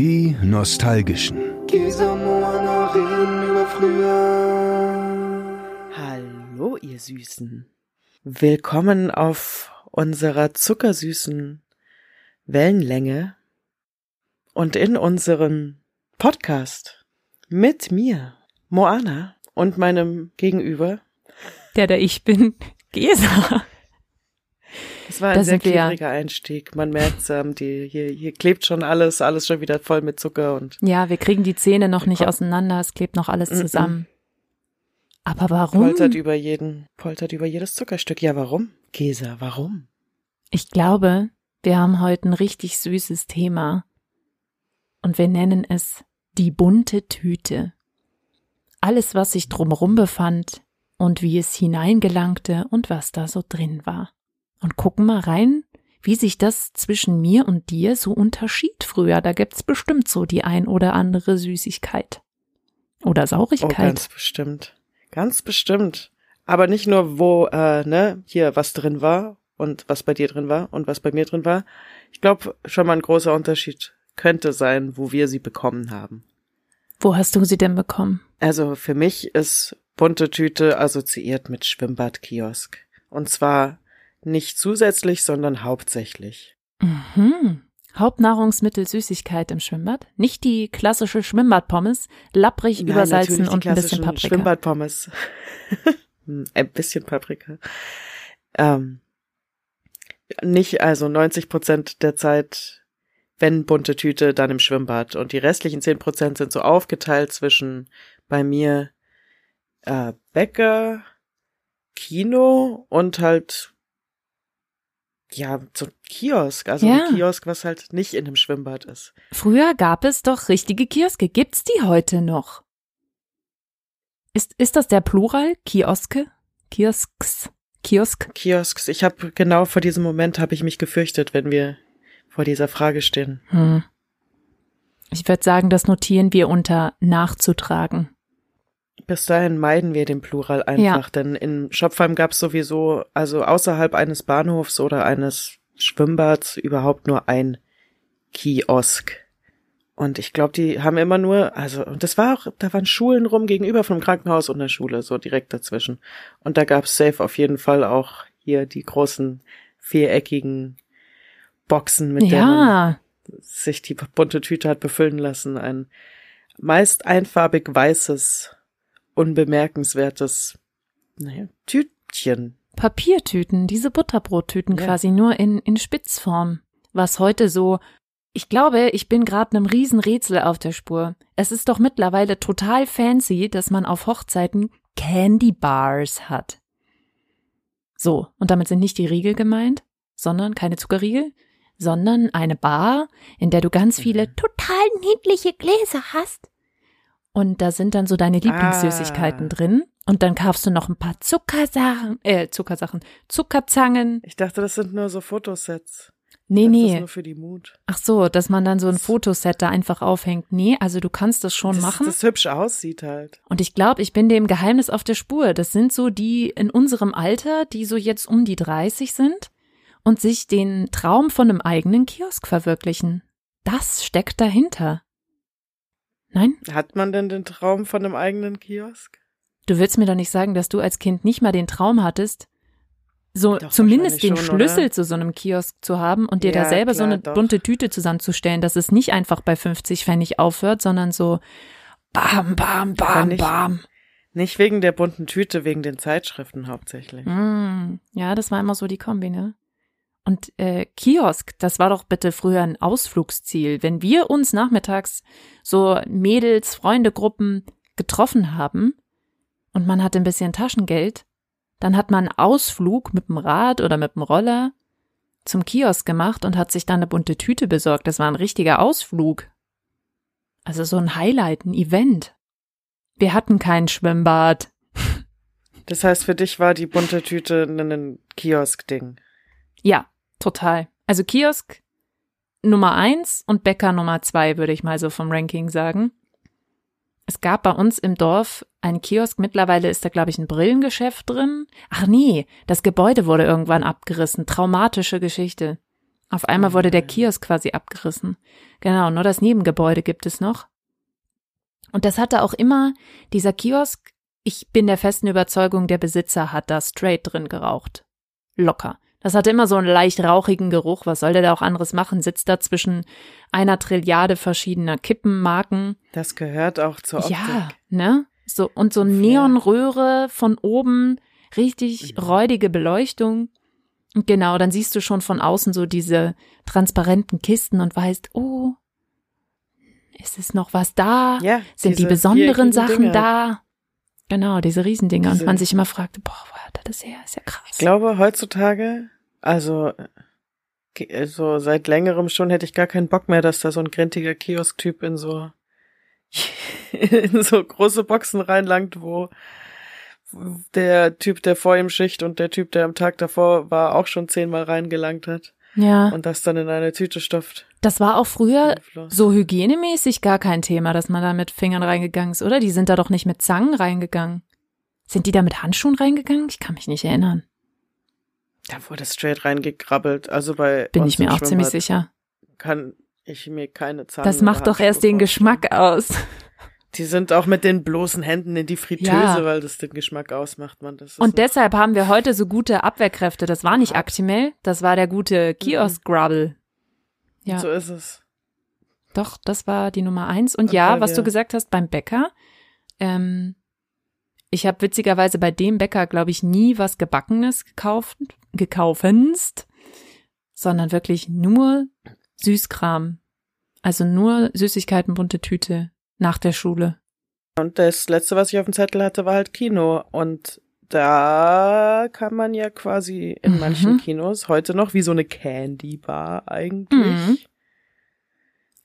Die Nostalgischen. Hallo, ihr Süßen. Willkommen auf unserer zuckersüßen Wellenlänge und in unserem Podcast mit mir, Moana, und meinem Gegenüber. Der, der ich bin, Gesa. Es war ein Da sehr klebriger Einstieg. Man merkt, ähm, die, hier, hier klebt schon alles, alles schon wieder voll mit Zucker und Ja, wir kriegen die Zähne noch nicht auseinander, es klebt noch alles zusammen. Aber warum? poltert über jeden, poltert über jedes Zuckerstück. Ja, warum? Gesa, warum? Ich glaube, wir haben heute ein richtig süßes Thema. Und wir nennen es die bunte Tüte. Alles, was sich drumherum befand und wie es hineingelangte und was da so drin war. Und gucken mal rein, wie sich das zwischen mir und dir so unterschied früher. Da gibt's bestimmt so die ein oder andere Süßigkeit. Oder Oh, Saurigkeit. ganz bestimmt. Ganz bestimmt. Aber nicht nur, wo, äh, ne, hier was drin war und was bei dir drin war und was bei mir drin war. Ich glaube, schon mal ein großer Unterschied könnte sein, wo wir sie bekommen haben. Wo hast du sie denn bekommen? Also für mich ist bunte Tüte assoziiert mit Schwimmbadkiosk. Und zwar nicht zusätzlich, sondern hauptsächlich. Mhm. Hauptnahrungsmittel Süßigkeit im Schwimmbad? Nicht die klassische Schwimmbadpommes, lapprig, Nein, übersalzen und ein bisschen Paprika. Schwimmbadpommes. Hm, ein bisschen Paprika. Ähm, nicht, also 90 Prozent der Zeit, wenn bunte Tüte, dann im Schwimmbad. Und die restlichen 10 Prozent sind so aufgeteilt zwischen bei mir äh, Bäcker, Kino und halt ja, so ein Kiosk. Also Ja. ein Kiosk, was halt nicht in einem Schwimmbad ist. Früher gab es doch richtige Kioske. Gibt's die heute noch? Ist, ist das der Plural? Kioske? Kiosks? Kiosk? Kiosks. Ich habe genau vor diesem Moment habe ich mich gefürchtet, wenn wir vor dieser Frage stehen. Hm. Ich würde sagen, das notieren wir unter nachzutragen. Bis dahin meiden wir den Plural einfach, denn in Schopfheim gab es sowieso, also außerhalb eines Bahnhofs oder eines Schwimmbads überhaupt nur ein Kiosk. Und ich glaube, die haben immer nur, also, und das war auch, da waren Schulen rum gegenüber vom Krankenhaus und der Schule, so direkt dazwischen. Und da gab es safe auf jeden Fall auch hier die großen viereckigen Boxen, mit Ja, sich die bunte Tüte hat befüllen lassen. Ein meist einfarbig weißes, unbemerkenswertes naja, Tütchen. Papiertüten, diese Butterbrottüten Ja. quasi nur in, in Spitzform. Was heute so, ich glaube, ich bin gerade einem Riesenrätsel auf der Spur. Es ist doch mittlerweile total fancy, dass man auf Hochzeiten Candy Bars hat. So, und damit sind nicht die Riegel gemeint, sondern keine Zuckerriegel, sondern eine Bar, in der du ganz viele total niedliche Gläser hast. Und da sind dann so deine Lieblingssüßigkeiten Ah. drin. Und dann kaufst du noch ein paar Zuckersachen, äh, Zuckersachen, Zuckerzangen. Ich dachte, das sind nur so Fotosets. Nee, das ist nee. nur für die Mut. Ach so, dass man dann so ein Fotoset da einfach aufhängt. Nee, also du kannst das schon das, machen. Das hübsch aussieht halt. Und ich glaube, ich bin dem Geheimnis auf der Spur. Das sind so die in unserem Alter, die so jetzt um die 30 sind und sich den Traum von einem eigenen Kiosk verwirklichen. Das steckt dahinter. Nein? Hat man denn den Traum von einem eigenen Kiosk? Du willst mir doch nicht sagen, dass du als Kind nicht mal den Traum hattest, so Doch, zumindest den schon, Schlüssel oder? zu so einem Kiosk zu haben und dir da Ja, selber so klar, eine doch. bunte Tüte zusammenzustellen, dass es nicht einfach bei 50 Pfennig aufhört, sondern so bam, bam, bam, nicht- bam. Nicht wegen der bunten Tüte, wegen den Zeitschriften hauptsächlich. Mm, ja, das war immer so die Kombi, ne? Und äh, Kiosk, das war doch bitte früher ein Ausflugsziel. Wenn wir uns nachmittags so Mädels, Freundegruppen getroffen haben und man hatte ein bisschen Taschengeld, dann hat man einen Ausflug mit dem Rad oder mit dem Roller zum Kiosk gemacht und hat sich dann eine bunte Tüte besorgt. Das war ein richtiger Ausflug. Also so ein Highlight, ein Event. Wir hatten kein Schwimmbad. Das heißt, für dich war die bunte Tüte ein Kiosk-Ding. Ja, total. Also Kiosk Nummer eins und Bäcker Nummer zwei, würde ich mal so vom Ranking sagen. Es gab bei uns im Dorf einen Kiosk. Mittlerweile ist da, glaube ich, ein Brillengeschäft drin. Ach nee, das Gebäude wurde irgendwann abgerissen. Traumatische Geschichte. Auf einmal wurde der Kiosk quasi abgerissen. Genau, nur das Nebengebäude gibt es noch. Und das hatte auch immer, dieser Kiosk, ich bin der festen Überzeugung, der Besitzer hat da straight drin geraucht. Locker. Das hatte immer so einen leicht rauchigen Geruch. Was soll der da auch anderes machen? Sitzt da zwischen einer Trilliarde verschiedener Kippenmarken. Das gehört auch zur Optik. Ja, ne? So, und so Neonröhre von oben, richtig mhm. räudige Beleuchtung. Und genau, dann siehst du schon von außen so diese transparenten Kisten und weißt, oh, ist es noch was da? Ja, Sind die besonderen Sachen Dinge. da? Genau, diese Riesendinger. Diese, und man sich immer fragt, boah, woher hat er das her? Ist ja krass. Ich glaube, heutzutage, also so seit längerem schon hätte ich gar keinen Bock mehr, dass da so ein grintiger Kiosk-Typ in so in so große Boxen reinlangt, wo der Typ, der vor ihm schicht und der Typ, der am Tag davor war, auch schon zehnmal reingelangt hat. Ja. Und das dann in eine Tüte stopft. Das war auch früher so hygienemäßig gar kein Thema, dass man da mit Fingern reingegangen ist, oder? Die sind da doch nicht mit Zangen reingegangen. Sind die da mit Handschuhen reingegangen? Ich kann mich nicht erinnern. Da wurde straight reingekrabbelt. Also bei bin ich mir auch ziemlich sicher. Kann ich mir keine Zangen. Das macht doch erst den Geschmack aus. Die sind auch mit den bloßen Händen in die Fritteuse, ja. weil das den Geschmack ausmacht, man. Das und deshalb haben wir heute so gute Abwehrkräfte. Das war nicht Actimel, das war der gute Kiosk Grubble. Ja. So ist es. Doch, das war die Nummer eins. Und okay, ja, was ja. du gesagt hast beim Bäcker, ähm, ich habe witzigerweise bei dem Bäcker, glaube ich, nie was Gebackenes gekauft, gekaufenst, sondern wirklich nur Süßkram. Also nur Süßigkeiten, bunte Tüte nach der Schule. Und das letzte, was ich auf dem Zettel hatte, war halt Kino. Und da kann man ja quasi in mhm. manchen Kinos heute noch wie so eine Candy Bar eigentlich. Mhm.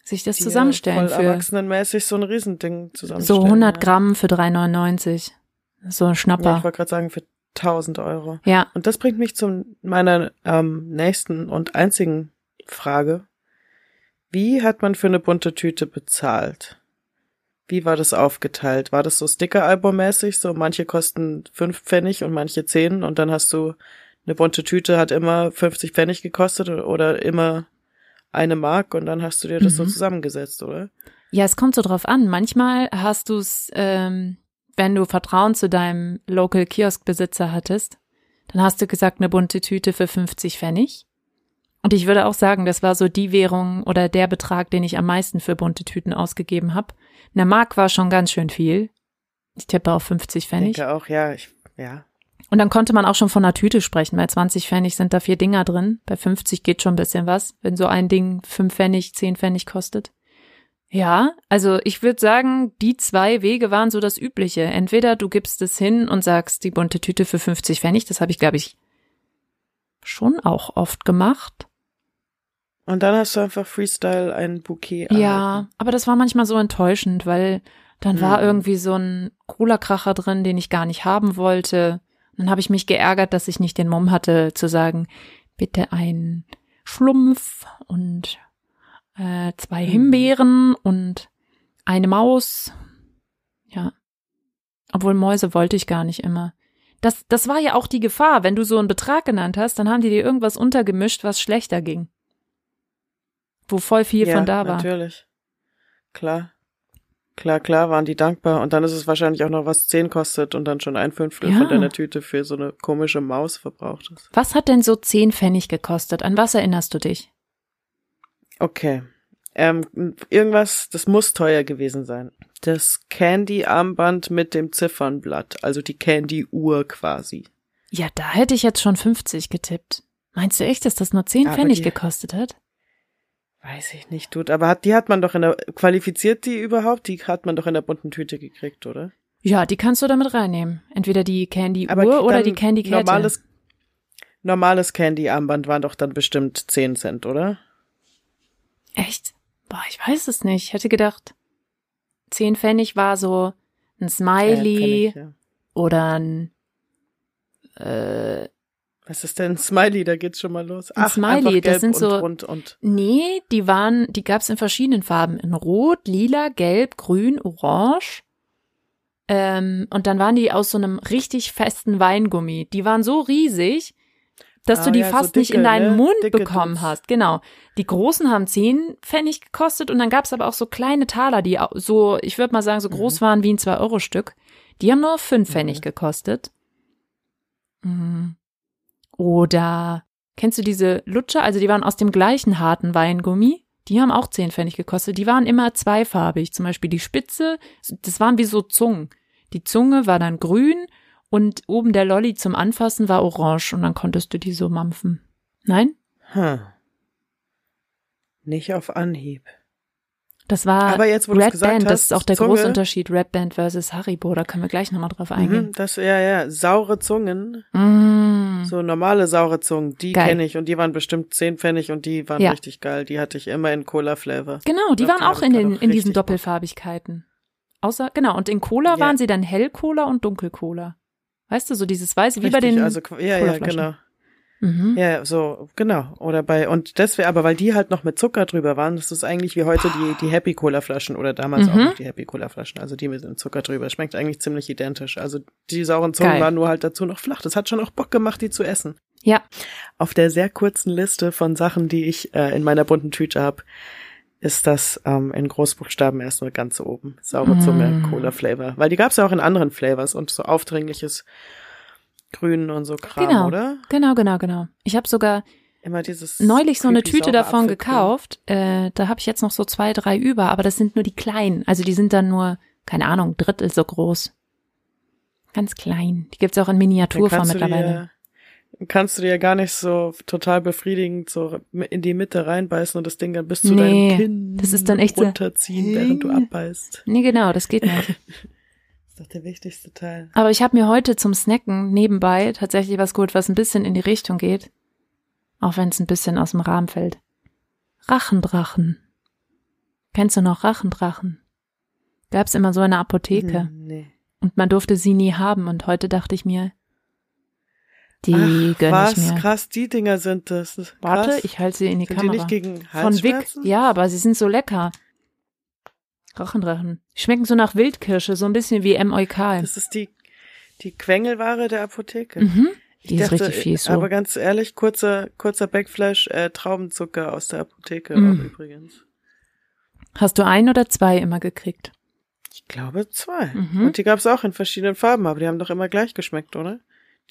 Sich das zusammenstellen voll für erwachsenenmäßig so ein Riesending zusammenstellen. So 100 Gramm für 3,99. So ein Schnapper. Ja, ich wollte gerade sagen für 1000 Euro. Ja. Und das bringt mich zu meiner ähm, nächsten und einzigen Frage. Wie hat man für eine bunte Tüte bezahlt? Wie war das aufgeteilt? War das so Sticker-Album-mäßig? So manche kosten fünf Pfennig und manche zehn und dann hast du eine bunte Tüte hat immer 50 Pfennig gekostet oder immer eine Mark und dann hast du dir das mhm. so zusammengesetzt, oder? Ja, es kommt so drauf an. Manchmal hast du es, ähm, wenn du Vertrauen zu deinem Local Kiosk-Besitzer hattest, dann hast du gesagt, eine bunte Tüte für 50 Pfennig. Und ich würde auch sagen, das war so die Währung oder der Betrag, den ich am meisten für bunte Tüten ausgegeben habe. Eine Mark war schon ganz schön viel. Ich tippe auf 50 Pfennig. Ich denke auch, ja, ich, ja. Und dann konnte man auch schon von einer Tüte sprechen. Bei 20 Pfennig sind da vier Dinger drin. Bei 50 geht schon ein bisschen was, wenn so ein Ding fünf Pfennig, zehn Pfennig kostet. Ja, also ich würde sagen, die zwei Wege waren so das Übliche. Entweder du gibst es hin und sagst die bunte Tüte für 50 Pfennig, das habe ich, glaube ich, schon auch oft gemacht. Und dann hast du einfach Freestyle ein Bouquet. Erhalten. Ja, aber das war manchmal so enttäuschend, weil dann war mhm. irgendwie so ein Cola-Kracher drin, den ich gar nicht haben wollte. Dann habe ich mich geärgert, dass ich nicht den Mumm hatte zu sagen, bitte ein Schlumpf und äh, zwei mhm. Himbeeren und eine Maus. Ja. Obwohl Mäuse wollte ich gar nicht immer. Das, das war ja auch die Gefahr. Wenn du so einen Betrag genannt hast, dann haben die dir irgendwas untergemischt, was schlechter ging wo voll viel ja, von da war. Natürlich. Klar. Klar, klar, waren die dankbar. Und dann ist es wahrscheinlich auch noch was zehn kostet und dann schon ein Fünftel ja. von deiner Tüte für so eine komische Maus verbraucht ist. Was hat denn so zehn Pfennig gekostet? An was erinnerst du dich? Okay. Ähm, irgendwas, das muss teuer gewesen sein. Das Candy-Armband mit dem Ziffernblatt, also die Candy-Uhr quasi. Ja, da hätte ich jetzt schon 50 getippt. Meinst du echt, dass das nur 10 Aber Pfennig die, gekostet hat? Weiß ich nicht, tut. Aber hat, die hat man doch in der, qualifiziert die überhaupt? Die hat man doch in der bunten Tüte gekriegt, oder? Ja, die kannst du damit reinnehmen. Entweder die Candy-Uhr oder die Candy-Kette. Normales, normales Candy-Armband waren doch dann bestimmt 10 Cent, oder? Echt? Boah, ich weiß es nicht. Ich hätte gedacht, 10 Pfennig war so ein Smiley Pfennig, ja. oder ein, äh, was ist denn Smiley? Da geht's schon mal los. Ein Ach, Smiley, das sind so. Und, und. Nee, die waren, die gab's in verschiedenen Farben. In Rot, Lila, Gelb, Grün, Orange. Ähm, und dann waren die aus so einem richtig festen Weingummi. Die waren so riesig. dass Ah, du die ja, so fast nicht in dicke, deinen ne? Mund Dicke bekommen Dudes. hast. Genau. Die großen haben 10 Pfennig gekostet und dann gab es aber auch so kleine Taler, die so, ich würde mal sagen, so groß Mhm. waren wie ein 2-Euro-Stück. Die haben nur 5 Pfennig gekostet. Mhm. Oder kennst du diese Lutscher? Also die waren aus dem gleichen harten Weingummi. Die haben auch 10 Pfennig gekostet. Die waren immer zweifarbig. Zum Beispiel die Spitze, das waren wie so Zungen. Die Zunge war dann grün und oben der Lolli zum Anfassen war orange und dann konntest du die so mampfen. Nein? Hm. Nicht auf Anhieb. Das war Aber jetzt, wo Red Band, das hast, ist auch der Zunge. große Unterschied, Red Band versus Haribo, da können wir gleich nochmal drauf eingehen. Mhm, das, ja, ja, saure Zungen, Mm. So normale saure Zungen, die kenne ich und die waren bestimmt 10 Pfennig und die waren Ja. richtig geil. Die hatte ich immer in Cola-Flavor. Genau, die waren auch in, den, auch in diesen. Doppelfarbigkeiten. Außer, genau, und in Cola Ja. waren sie dann Hell-Cola und Dunkel-Cola. Weißt du, so dieses Weiße, wie bei den also, ja, ja, genau. Mhm. Ja, so, genau. Oder bei, und deswegen, aber weil die halt noch mit Zucker drüber waren, das ist eigentlich wie heute die, die Happy Cola Flaschen oder damals auch Mhm. noch die Happy Cola Flaschen, also die mit dem Zucker drüber. Schmeckt eigentlich ziemlich identisch. Also die sauren Zungen Geil. waren nur halt dazu noch flach. Das hat schon auch Bock gemacht, die zu essen. Ja, Auf der sehr kurzen Liste von Sachen, die ich äh, in meiner bunten Tüte habe, ist das ähm, in Großbuchstaben erst nur ganz oben. Saure Zunge, Mm. Cola Flavor. Weil die gab's ja auch in anderen Flavors und so aufdringliches Grün und so Kram, genau. oder? Genau, genau, genau. Ich habe sogar Immer dieses neulich so eine Tüte davon gekauft. Äh, da habe ich jetzt noch so zwei, drei über, aber das sind nur die kleinen. Also die sind dann nur, keine Ahnung, Drittel so groß. Ganz klein. Die gibt's auch in Miniaturform mittlerweile. dir, kannst du dir ja gar nicht so total befriedigend so in die Mitte reinbeißen und das Ding dann bis zu Nee, deinem Kinn das ist dann echt so- runterziehen, während du abbeißt. Nee, genau, das geht nicht. Das ist doch der wichtigste Teil. Aber ich habe mir heute zum Snacken nebenbei tatsächlich was geholt, was ein bisschen in die Richtung geht. Auch wenn es ein bisschen aus dem Rahmen fällt. Rachendrachen. Kennst du noch Rachendrachen? Gab's immer so in der Apotheke. Hm, Nee. Und man durfte sie nie haben. Und heute dachte ich mir, die Ach, gönn was? ich mir. Krass, die Dinger sind das. das Warte, krass. ich halte sie in die Sind die Kamera. nicht gegen Von Vic. Halsschmerzen? Ja, aber sie sind so lecker. Rachendrachen. Die schmecken so nach Wildkirsche, so ein bisschen wie M. Eukal. Das ist die, die Quengelware der Apotheke. Mhm. Ich Die ist dachte, richtig fies. So. Aber ganz ehrlich, kurzer, kurzer Backflash, äh, Traubenzucker aus der Apotheke auch übrigens. Hast du ein oder zwei immer gekriegt? Ich glaube zwei. Mhm. Und die gab's auch in verschiedenen Farben, aber die haben doch immer gleich geschmeckt, oder?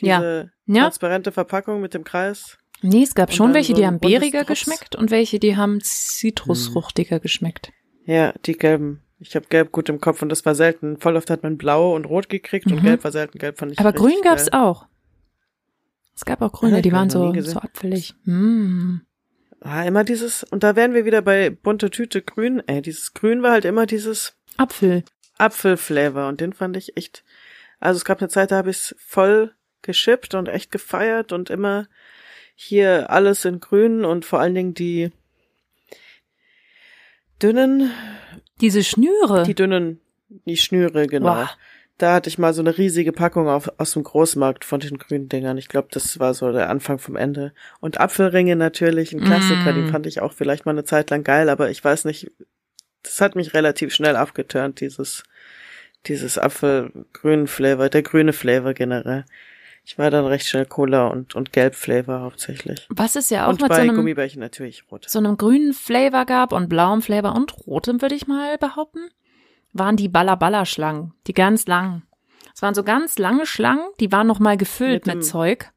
Ja. Diese Ja. transparente Verpackung mit dem Kreis. Nee, es gab schon welche, so die haben beeriger geschmeckt und welche, die haben zitrusfruchtiger geschmeckt. Ja, die gelben. Ich habe gelb gut im Kopf und das war selten. Voll oft hat man blau und rot gekriegt und Mhm. gelb war selten. Gelb fand ich Aber grün gab's geil. auch. Es gab auch grüne, Ah, die waren so, so apfelig. Mm. Ah, immer dieses, und da wären wir wieder bei bunte Tüte grün. Ey, dieses Grün war halt immer dieses Apfel. Apfelflavor und den fand ich echt, also es gab eine Zeit, da habe ich voll geschippt und echt gefeiert und immer hier alles in grün und vor allen Dingen die dünnen, Diese Schnüre. die dünnen, die Schnüre, genau. Boah. Da hatte ich mal so eine riesige Packung auf, aus dem Großmarkt von den grünen Dingern. Ich glaube, das war so der Anfang vom Ende. Und Apfelringe natürlich, ein Klassiker, Mm. den fand ich auch vielleicht mal eine Zeit lang geil, aber ich weiß nicht, das hat mich relativ schnell abgeturnt, dieses, dieses Apfelgrün Flavor, der grüne Flavor generell. Ich war dann recht schnell Cola und, und Gelb Flavor hauptsächlich. Was es ja auch und mit bei so einem, Gummibärchen natürlich rot. so einem grünen Flavor gab und blauem Flavor und rotem, würde ich mal behaupten, waren die Balla-Balla-Schlangen. Die ganz langen. Es waren so ganz lange Schlangen, die waren noch mal gefüllt Mit mit, Zeug.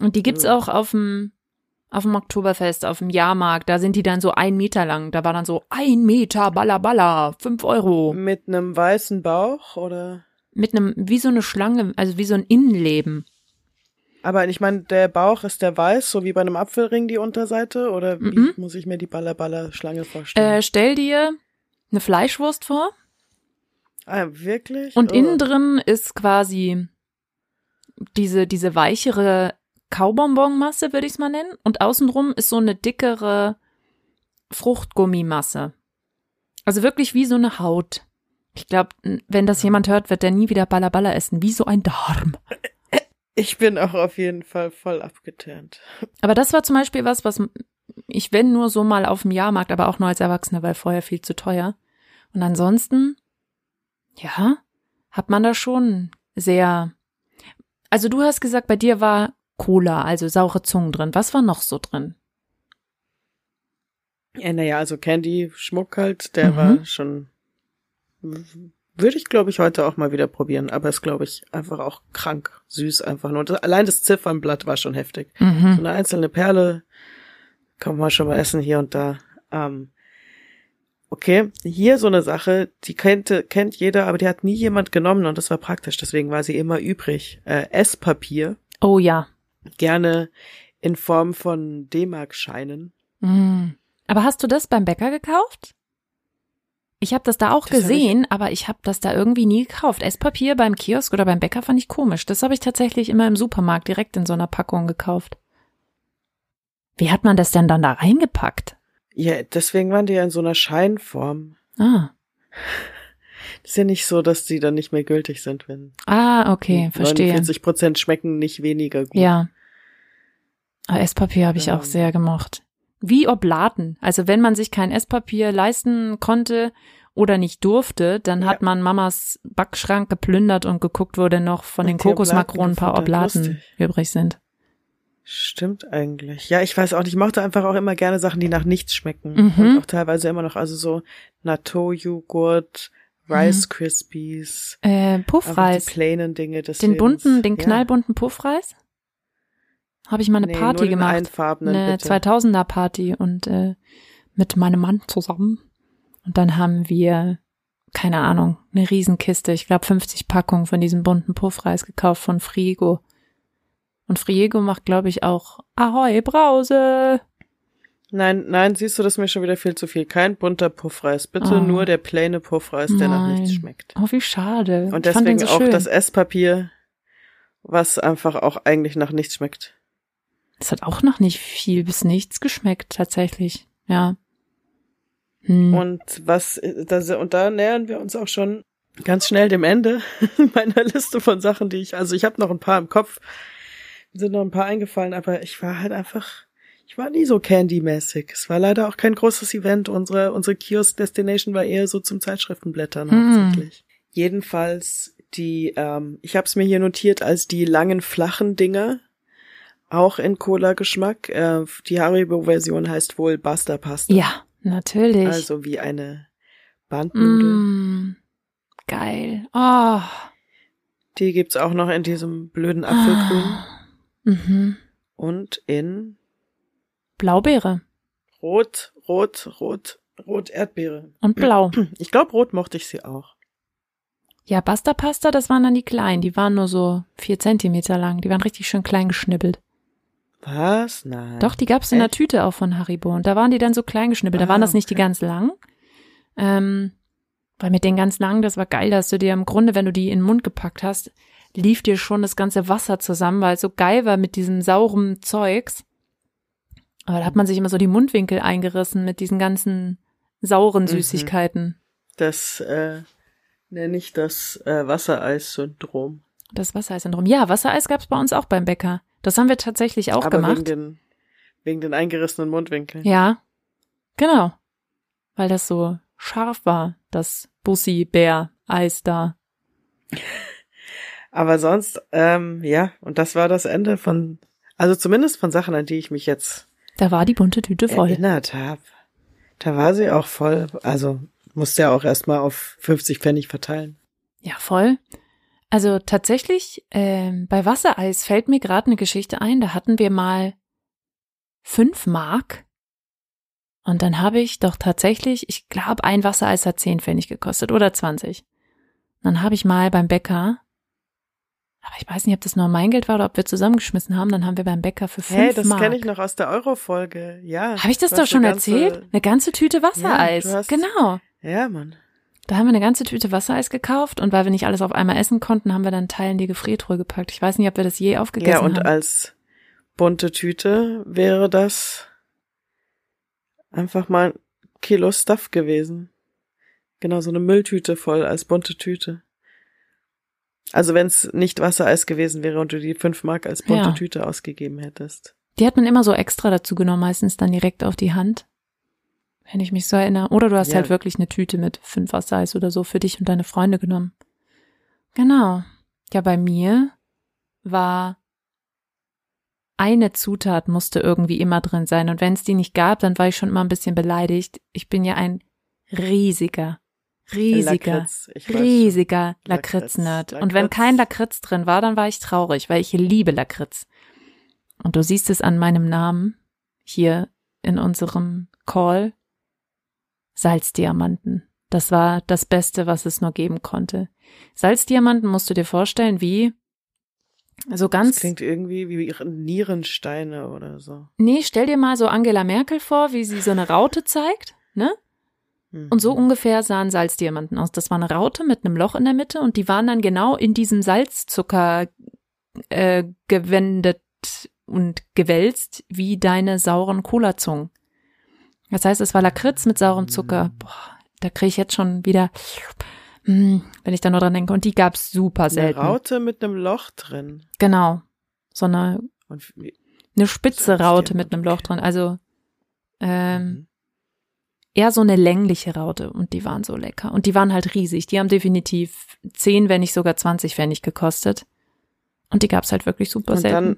Und die gibt's Mhm. auch auf dem, auf dem Oktoberfest, auf dem Jahrmarkt. Da sind die dann so ein Meter lang. Da war dann so ein Meter Balla-Balla, fünf Euro. Mit einem weißen Bauch oder? Mit einem, wie so eine Schlange, also wie so ein Innenleben. Aber ich meine, der Bauch ist der weiß, so wie bei einem Apfelring die Unterseite? Oder wie Mhm. muss ich mir die Balla-Balla-Schlange vorstellen? Äh, stell dir eine Fleischwurst vor. ah, wirklich? Und Oh. innen drin ist quasi diese, diese weichere Kaubonbonmasse, würde ich es mal nennen. Und außenrum ist so eine dickere Fruchtgummimasse. Also wirklich wie so eine Haut. Ich glaube, wenn das jemand hört, wird der nie wieder Ballaballa essen, wie so ein Darm. Ich bin auch auf jeden Fall voll abgeturnt. Aber das war zum Beispiel was, was ich, wenn nur so mal auf dem Jahrmarkt, aber auch nur als Erwachsener, weil vorher viel zu teuer. Und ansonsten, ja, hat man da schon sehr. Also du hast gesagt, bei dir war Cola, also saure Zungen drin. Was war noch so drin? Ja, naja, also Candy, Schmuck halt, der mhm. war schon, würde ich glaube ich heute auch mal wieder probieren, aber ist glaube ich einfach auch krank, süß einfach nur. Das, allein das Ziffernblatt war schon heftig. Mhm. So eine einzelne Perle kann man schon mal essen hier und da. Ähm, okay, hier so eine Sache, die kennt, kennt jeder, aber die hat nie jemand genommen und das war praktisch, deswegen war sie immer übrig. Äh, Esspapier. Oh ja. Gerne in Form von D-Mark-Scheinen. Mm. Aber hast du das beim Bäcker gekauft? Ich habe das da auch das gesehen, aber ich habe das da irgendwie nie gekauft. Esspapier beim Kiosk oder beim Bäcker fand ich komisch. Das habe ich tatsächlich immer im Supermarkt direkt in so einer Packung gekauft. Wie hat man das denn dann da reingepackt? Ja, deswegen waren die ja in so einer Scheinform. Ah. Das ist ja nicht so, dass die dann nicht mehr gültig sind, wenn. Ah, okay, verstehe. 49 Prozent schmecken nicht weniger gut. Ja. Aber Esspapier habe ich ja. auch sehr gemocht wie Oblaten. Also wenn man sich kein Esspapier leisten konnte oder nicht durfte, dann ja. hat man Mamas Backschrank geplündert und geguckt, wo denn noch von und den Kokosmakronen ein paar Oblaten übrig sind. Stimmt eigentlich. Ja, ich weiß auch nicht, ich mochte einfach auch immer gerne Sachen, die nach nichts schmecken. Mhm. Und auch teilweise immer noch, also so Natto-Joghurt, Rice mhm. Krispies. Äh, Puffreis. Die plainen Dinge des Den Lebens. bunten, den knallbunten Puffreis? Habe ich mal eine nee, Party gemacht. Eine bitte. 2000er Party und äh, mit meinem Mann zusammen. Und dann haben wir, keine Ahnung, eine Riesenkiste, ich glaube 50 Packungen von diesem bunten Puffreis gekauft von Frigo. Und Friego macht, glaube ich, auch Ahoi Brause. Nein, nein, siehst du, das ist mir schon wieder viel zu viel. Kein bunter Puffreis. Bitte oh. nur der plaine Puffreis, der nein. nach nichts schmeckt. Oh, wie schade. Und deswegen so auch das Esspapier, was einfach auch eigentlich nach nichts schmeckt. Es hat auch noch nicht viel bis nichts geschmeckt, tatsächlich. Ja. Hm. Und was, das, und da nähern wir uns auch schon ganz schnell dem Ende meiner Liste von Sachen, die ich, also ich habe noch ein paar im Kopf, sind noch ein paar eingefallen, aber ich war halt einfach, ich war nie so Candy-mäßig. Es war leider auch kein großes Event. Unsere, unsere Kiosk-Destination war eher so zum Zeitschriftenblättern hm. hauptsächlich. Jedenfalls die, ähm, ich habe es mir hier notiert als die langen flachen Dinger, auch in Cola-Geschmack. Äh, die Haribo-Version heißt wohl Buster Pasta. Ja, natürlich. Also wie eine Bandnudel. Mm, geil. Oh. Die gibt's auch noch in diesem blöden Apfelgrün. Oh. Mhm. Und in Blaubeere. Rot, rot, rot, rot Erdbeere. Und blau. Ich glaube, rot mochte ich sie auch. Ja, Basta Pasta, das waren dann die kleinen. Die waren nur so vier Zentimeter lang. Die waren richtig schön klein geschnibbelt. Was? Nein. Doch, die gab's in der Tüte auch von Haribo. Und da waren die dann so klein geschnippelt. Da waren das nicht die ganz lang. Ähm, weil mit den ganz langen, das war geil, dass du dir im Grunde, wenn du die in den Mund gepackt hast, lief dir schon das ganze Wasser zusammen, weil es so geil war mit diesem sauren Zeugs. Aber da hat man sich immer so die Mundwinkel eingerissen mit diesen ganzen sauren mhm. Süßigkeiten. Das äh, nenne ich das äh, Wassereis-Syndrom. Das Wassereis-Syndrom. Ja, Wassereis gab's bei uns auch beim Bäcker. Das haben wir tatsächlich auch Aber gemacht. Wegen den, wegen den eingerissenen Mundwinkeln. Ja, genau. Weil das so scharf war, das Bussi-Bär-Eis da. Aber sonst, ähm, ja, und das war das Ende von, also zumindest von Sachen, an die ich mich jetzt da war die bunte Tüte voll. Erinnert habe. Da war sie auch voll. Also musste ja auch erstmal auf 50 Pfennig verteilen. Ja, voll. Also tatsächlich, äh, bei Wassereis fällt mir gerade eine Geschichte ein. Da hatten wir mal fünf Mark. Und dann habe ich doch tatsächlich, ich glaube, ein Wassereis hat zehn Pfennig gekostet oder 20. Dann habe ich mal beim Bäcker, aber ich weiß nicht, ob das nur mein Geld war oder ob wir zusammengeschmissen haben, dann haben wir beim Bäcker für fünf hey, das Mark. das kenne ich noch aus der Euro-Folge, ja. Habe ich das doch schon ganze, erzählt? Eine ganze Tüte Wassereis, ja, hast, genau. Ja, Mann. Da haben wir eine ganze Tüte Wassereis gekauft und weil wir nicht alles auf einmal essen konnten, haben wir dann Teil in die Gefriertruhe gepackt. Ich weiß nicht, ob wir das je aufgegessen haben. Ja, und haben. als bunte Tüte wäre das einfach mal ein Kilo Stuff gewesen. Genau, so eine Mülltüte voll als bunte Tüte. Also wenn es nicht Wassereis gewesen wäre und du die fünf Mark als bunte ja. Tüte ausgegeben hättest. Die hat man immer so extra dazu genommen, meistens dann direkt auf die Hand wenn ich mich so erinnere. Oder du hast ja. halt wirklich eine Tüte mit fünf Wassereis oder so für dich und deine Freunde genommen. Genau. Ja, bei mir war eine Zutat musste irgendwie immer drin sein. Und wenn es die nicht gab, dann war ich schon immer ein bisschen beleidigt. Ich bin ja ein riesiger, riesiger, Lakritz, riesiger Lakritz, Lakritz-Nerd. Lakritz. Und wenn kein Lakritz drin war, dann war ich traurig, weil ich liebe Lakritz. Und du siehst es an meinem Namen hier in unserem Call. Salzdiamanten. Das war das Beste, was es nur geben konnte. Salzdiamanten musst du dir vorstellen, wie so Das ganz. klingt irgendwie wie ihre Nierensteine oder so. Nee, stell dir mal so Angela Merkel vor, wie sie so eine Raute zeigt, ne? Und so ungefähr sahen Salzdiamanten aus. Das war eine Raute mit einem Loch in der Mitte und die waren dann genau in diesem Salzzucker äh, gewendet und gewälzt wie deine sauren Colazungen. Das heißt, es war Lakritz mit saurem Zucker. Boah, da kriege ich jetzt schon wieder, mm, wenn ich da nur dran denke. Und die gab's super Eine selten. Raute mit einem Loch drin. Genau. So eine, eine spitze Raute mit einem Loch drin. Also ähm, Mhm. eher so eine längliche Raute und die waren so lecker. Und die waren halt riesig. Die haben definitiv 10, wenn nicht sogar 20 Pfennig gekostet. Und die gab's halt wirklich super Und selten. dann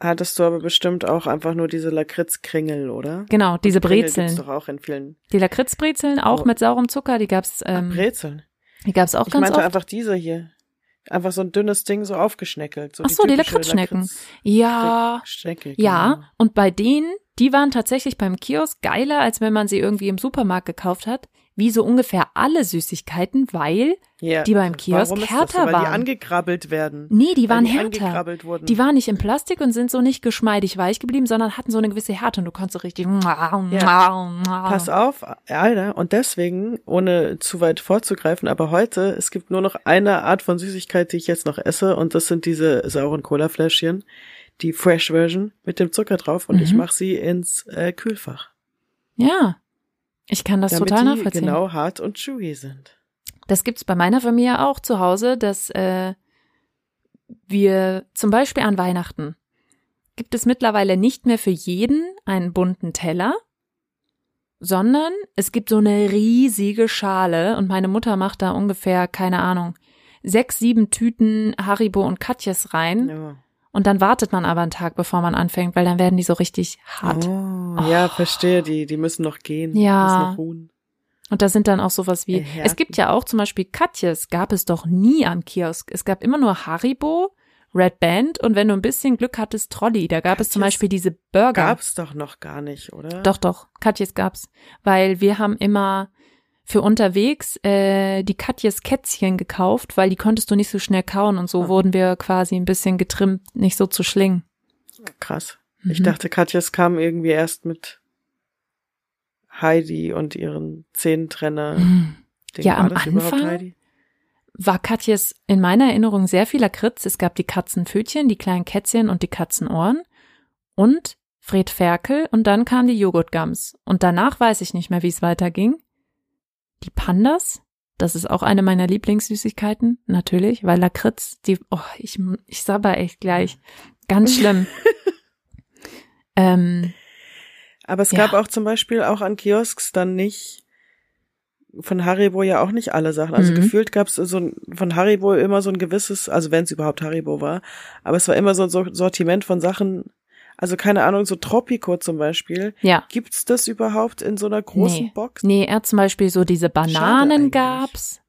hattest du aber bestimmt auch einfach nur diese Lakritzkringel, oder? genau, diese Kringel gibt's Brezeln. doch auch in vielen Die Lakritzbrezeln, auch Oh. mit saurem Zucker, die gab's, ähm, Brezeln. die gab's auch Ich ganz meinte oft. einfach diese hier. Einfach so ein dünnes Ding so aufgeschneckelt. So Ach so, die typische Lakritzschnecken. Lakritz- Ja, Schnecke, ja. genau. Und bei denen, die waren tatsächlich beim Kiosk geiler, als wenn man sie irgendwie im Supermarkt gekauft hat. Wie so ungefähr alle Süßigkeiten, weil Ja. die beim Kiosk Warum ist härter das so? Weil waren. die angekrabbelt werden. Nee, die waren die härter. Die waren nicht in Plastik und sind so nicht geschmeidig weich geblieben, sondern hatten so eine gewisse Härte und du konntest so richtig. Pass auf, Alter. Und deswegen, ohne zu weit vorzugreifen, aber heute, es gibt nur noch eine Art von Süßigkeit, die ich jetzt noch esse, und das sind diese sauren Cola-Fläschchen, die Fresh Version mit dem Zucker drauf, und ich Mhm. mache sie ins äh, Kühlfach. Ja, ich kann das damit total die nachvollziehen. genau hart und chewy sind. Das gibt's bei meiner Familie auch zu Hause, dass äh, wir zum Beispiel an Weihnachten gibt es mittlerweile nicht mehr für jeden einen bunten Teller, sondern es gibt so eine riesige Schale und meine Mutter macht da ungefähr, keine Ahnung, sechs, sieben Tüten Haribo und Katjes rein Ja. Und dann wartet man aber einen Tag, bevor man anfängt, weil dann werden die so richtig hart. Oh, ja, verstehe, die, die müssen noch gehen. Ja. Müssen noch ruhen. Und da sind dann auch sowas wie, Erhärten. es gibt ja auch zum Beispiel Katjes, gab es doch nie am Kiosk. Es gab immer nur Haribo, Red Band und wenn du ein bisschen Glück hattest, Trolli. Da gab es zum Katjes Beispiel diese Burger. Gab's doch noch gar nicht, oder? Doch, doch, Katjes gab's. Weil wir haben immer für unterwegs äh, die Katjes Kätzchen gekauft, weil die konntest du nicht so schnell kauen und so Ah. wurden wir quasi ein bisschen getrimmt, nicht so zu schlingen. Krass. Ich Mhm. dachte, Katjas kam irgendwie erst mit Heidi und ihren Zehntrenner. Mhm. Ja, War am Anfang Heidi? war Katjes in meiner Erinnerung sehr viel Lakritz. Es gab die Katzenpfötchen, die kleinen Kätzchen und die Katzenohren und Fred Ferkel und dann kam die Joghurtgums. Und danach weiß ich nicht mehr, wie es weiterging. Die Pandas, das ist auch eine meiner Lieblingssüßigkeiten, natürlich, weil Lakritz, die, oh, ich, ich sabber echt gleich. Ganz schlimm. ähm, Aber es Ja. gab auch zum Beispiel auch an Kiosks dann nicht von Haribo ja auch nicht alle Sachen. Also Mhm. gefühlt gab es so ein, von Haribo immer so ein gewisses, also wenn es überhaupt Haribo war, aber es war immer so ein Sor- Sortiment von Sachen, also keine Ahnung, so Tropico zum Beispiel. ja. Gibt's das überhaupt in so einer großen nee. Box? Nee, er zum Beispiel so diese Bananen gab's.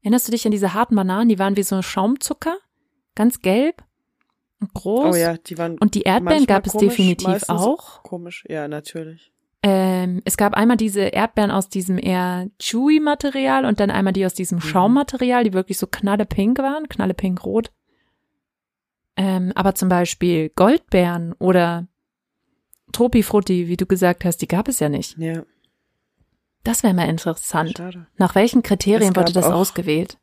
Erinnerst du dich an diese harten Bananen? Die waren wie so Schaumzucker, ganz gelb und groß. Oh ja, die waren Und die Erdbeeren gab es komisch, definitiv auch. Komisch, ja, natürlich. Ähm, es gab einmal diese Erdbeeren aus diesem eher chewy Material und dann einmal die aus diesem Mhm. Schaummaterial, die wirklich so knallepink waren, knallepink-rot. Ähm, aber zum Beispiel Goldbeeren oder Tropifrutti, wie du gesagt hast, die gab es ja nicht. Ja, Das wäre mal interessant. schade. Nach welchen Kriterien wurde das auch- ausgewählt?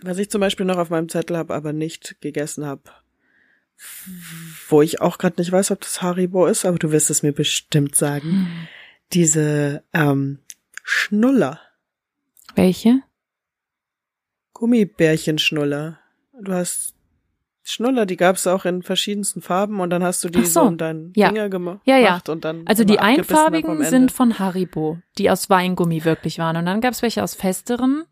Was ich zum Beispiel noch auf meinem Zettel habe, aber nicht gegessen habe, wo ich auch gerade nicht weiß, ob das Haribo ist, aber du wirst es mir bestimmt sagen. Hm. Diese ähm, Schnuller, Welche? Gummibärchenschnuller. Du hast Schnuller, die gab's auch in verschiedensten Farben und dann hast du die so. so in deinen Ja. Finger gema Ja, ja. gemacht und dann Also die einfarbigen sind von Haribo, die aus Weingummi wirklich waren. Und dann gab es welche aus festerem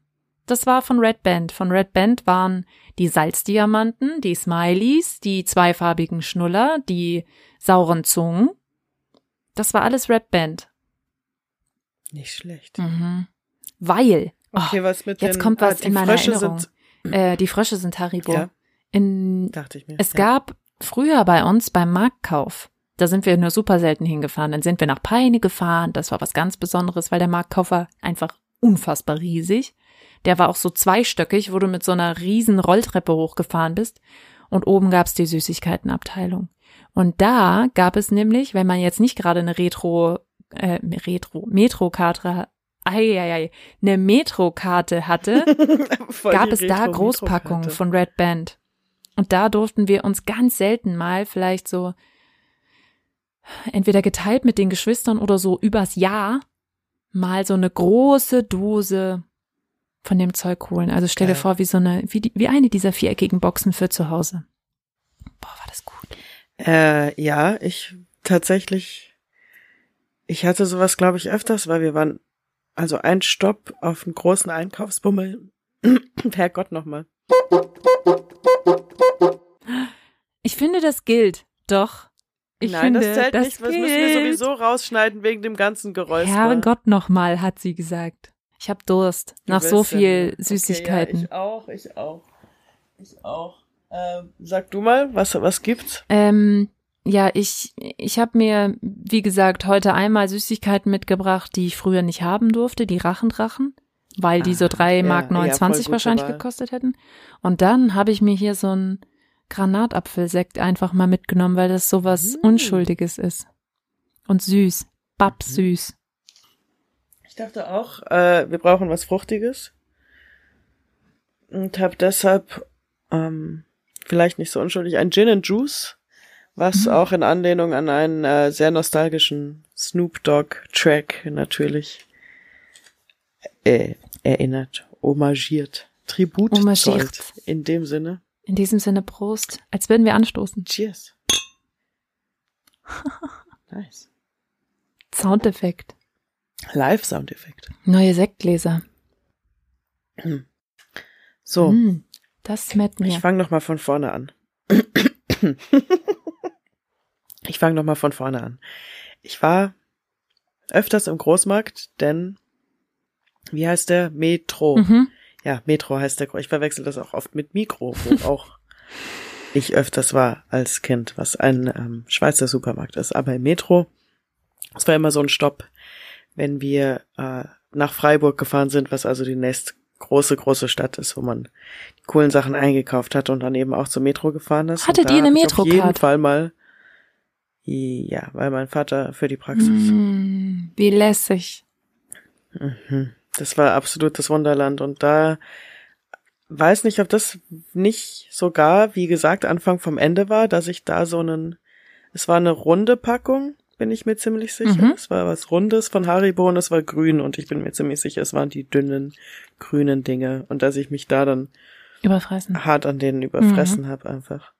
das war von Red Band. Von Red Band waren die Salzdiamanten, die Smileys, die zweifarbigen Schnuller, die sauren Zungen. Das war alles Red Band. Nicht schlecht. Mhm. Weil. Okay, oh, was mit jetzt kommt was ah, in meiner Frösche Erinnerung. Sind, Äh, die Frösche sind Haribo. Ja. In, dachte ich mir. es ja. gab früher bei uns beim Marktkauf, da sind wir nur super selten hingefahren. Dann sind wir nach Peine gefahren. Das war was ganz Besonderes, weil der Marktkauf war einfach unfassbar riesig. Der war auch so zweistöckig, wo du mit so einer riesen Rolltreppe hochgefahren bist. Und oben gab's die Süßigkeitenabteilung. Und da gab es nämlich, wenn man jetzt nicht gerade eine Retro, äh, Retro, Metrokarte, ei, ei, ei, eine Metrokarte hatte, gab es da. Großpackungen von Red Band. Und da durften wir uns ganz selten mal vielleicht so entweder geteilt mit den Geschwistern oder so übers Jahr mal so eine große Dose von dem Zeug holen. Also stell dir Geil. vor, wie so eine, wie, die, wie eine dieser viereckigen Boxen für zu Hause. Boah, war das gut. Äh, ja, ich tatsächlich, ich hatte sowas, glaube ich, öfters, weil wir waren, also ein Stopp auf einen großen Einkaufsbummel. Herrgott nochmal. Ich finde, das gilt. Doch. Ich Nein, finde, das zählt das nicht. Das müssen wir sowieso rausschneiden wegen dem ganzen Geräusch. Herrgott nochmal, hat sie gesagt. Ich hab Durst. Du Nach so viel Okay, Süßigkeiten. ja, ich auch, ich auch. Ich auch. Ähm, sag du mal, was, was gibt's? Ähm, ja, ich, ich habe mir, wie gesagt, heute einmal Süßigkeiten mitgebracht, die ich früher nicht haben durfte, die Rachendrachen, weil die so Ah, drei ja, Mark ja, voll 29 gute wahrscheinlich Wahl. gekostet hätten. Und dann habe ich mir hier so ein Granatapfelsekt einfach mal mitgenommen, weil das sowas Mm. Unschuldiges ist. Und süß. Babsüß. Ich dachte auch, äh, wir brauchen was Fruchtiges. Und habe deshalb, ähm, vielleicht nicht so unschuldig, ein Gin and Juice, was Mhm. auch in Anlehnung an einen äh, sehr nostalgischen Snoop Dogg Track natürlich äh, erinnert, homagiert, Tribut Homagiert. zollt. In dem Sinne, In diesem Sinne Prost, als würden wir anstoßen. cheers. nice. Soundeffekt. Live-Soundeffekt. Neue Sektgläser. So, Mm, das schmeckt ich mir. fange noch mal von vorne an. ich fange noch mal von vorne an. Ich war öfters im Großmarkt, denn wie heißt der? Metro. Mhm. Ja, Metro heißt der. Ich verwechsel das auch oft mit Mikro, wo auch ich öfters war als Kind, was ein ähm, Schweizer Supermarkt ist. Aber im Metro, es war immer so ein Stopp, wenn wir äh, nach Freiburg gefahren sind, was also die nächst große, große Stadt ist, wo man die coolen Sachen eingekauft hat und dann eben auch zum Metro gefahren ist. Hattet da ihr eine ich Auf jeden? Fall mal, ja, weil mein Vater für die Praxis. Mm, wie lässig. Mhm. Das war absolut das Wunderland und da weiß nicht, ob das nicht sogar, wie gesagt, Anfang vom Ende war, dass ich da so einen, es war eine runde Packung, bin ich mir ziemlich sicher. Mhm. Es war was Rundes von Haribo und es war grün und ich bin mir ziemlich sicher, es waren die dünnen, grünen Dinge und dass ich mich da dann Überfressen. hart an denen überfressen Mhm. habe einfach.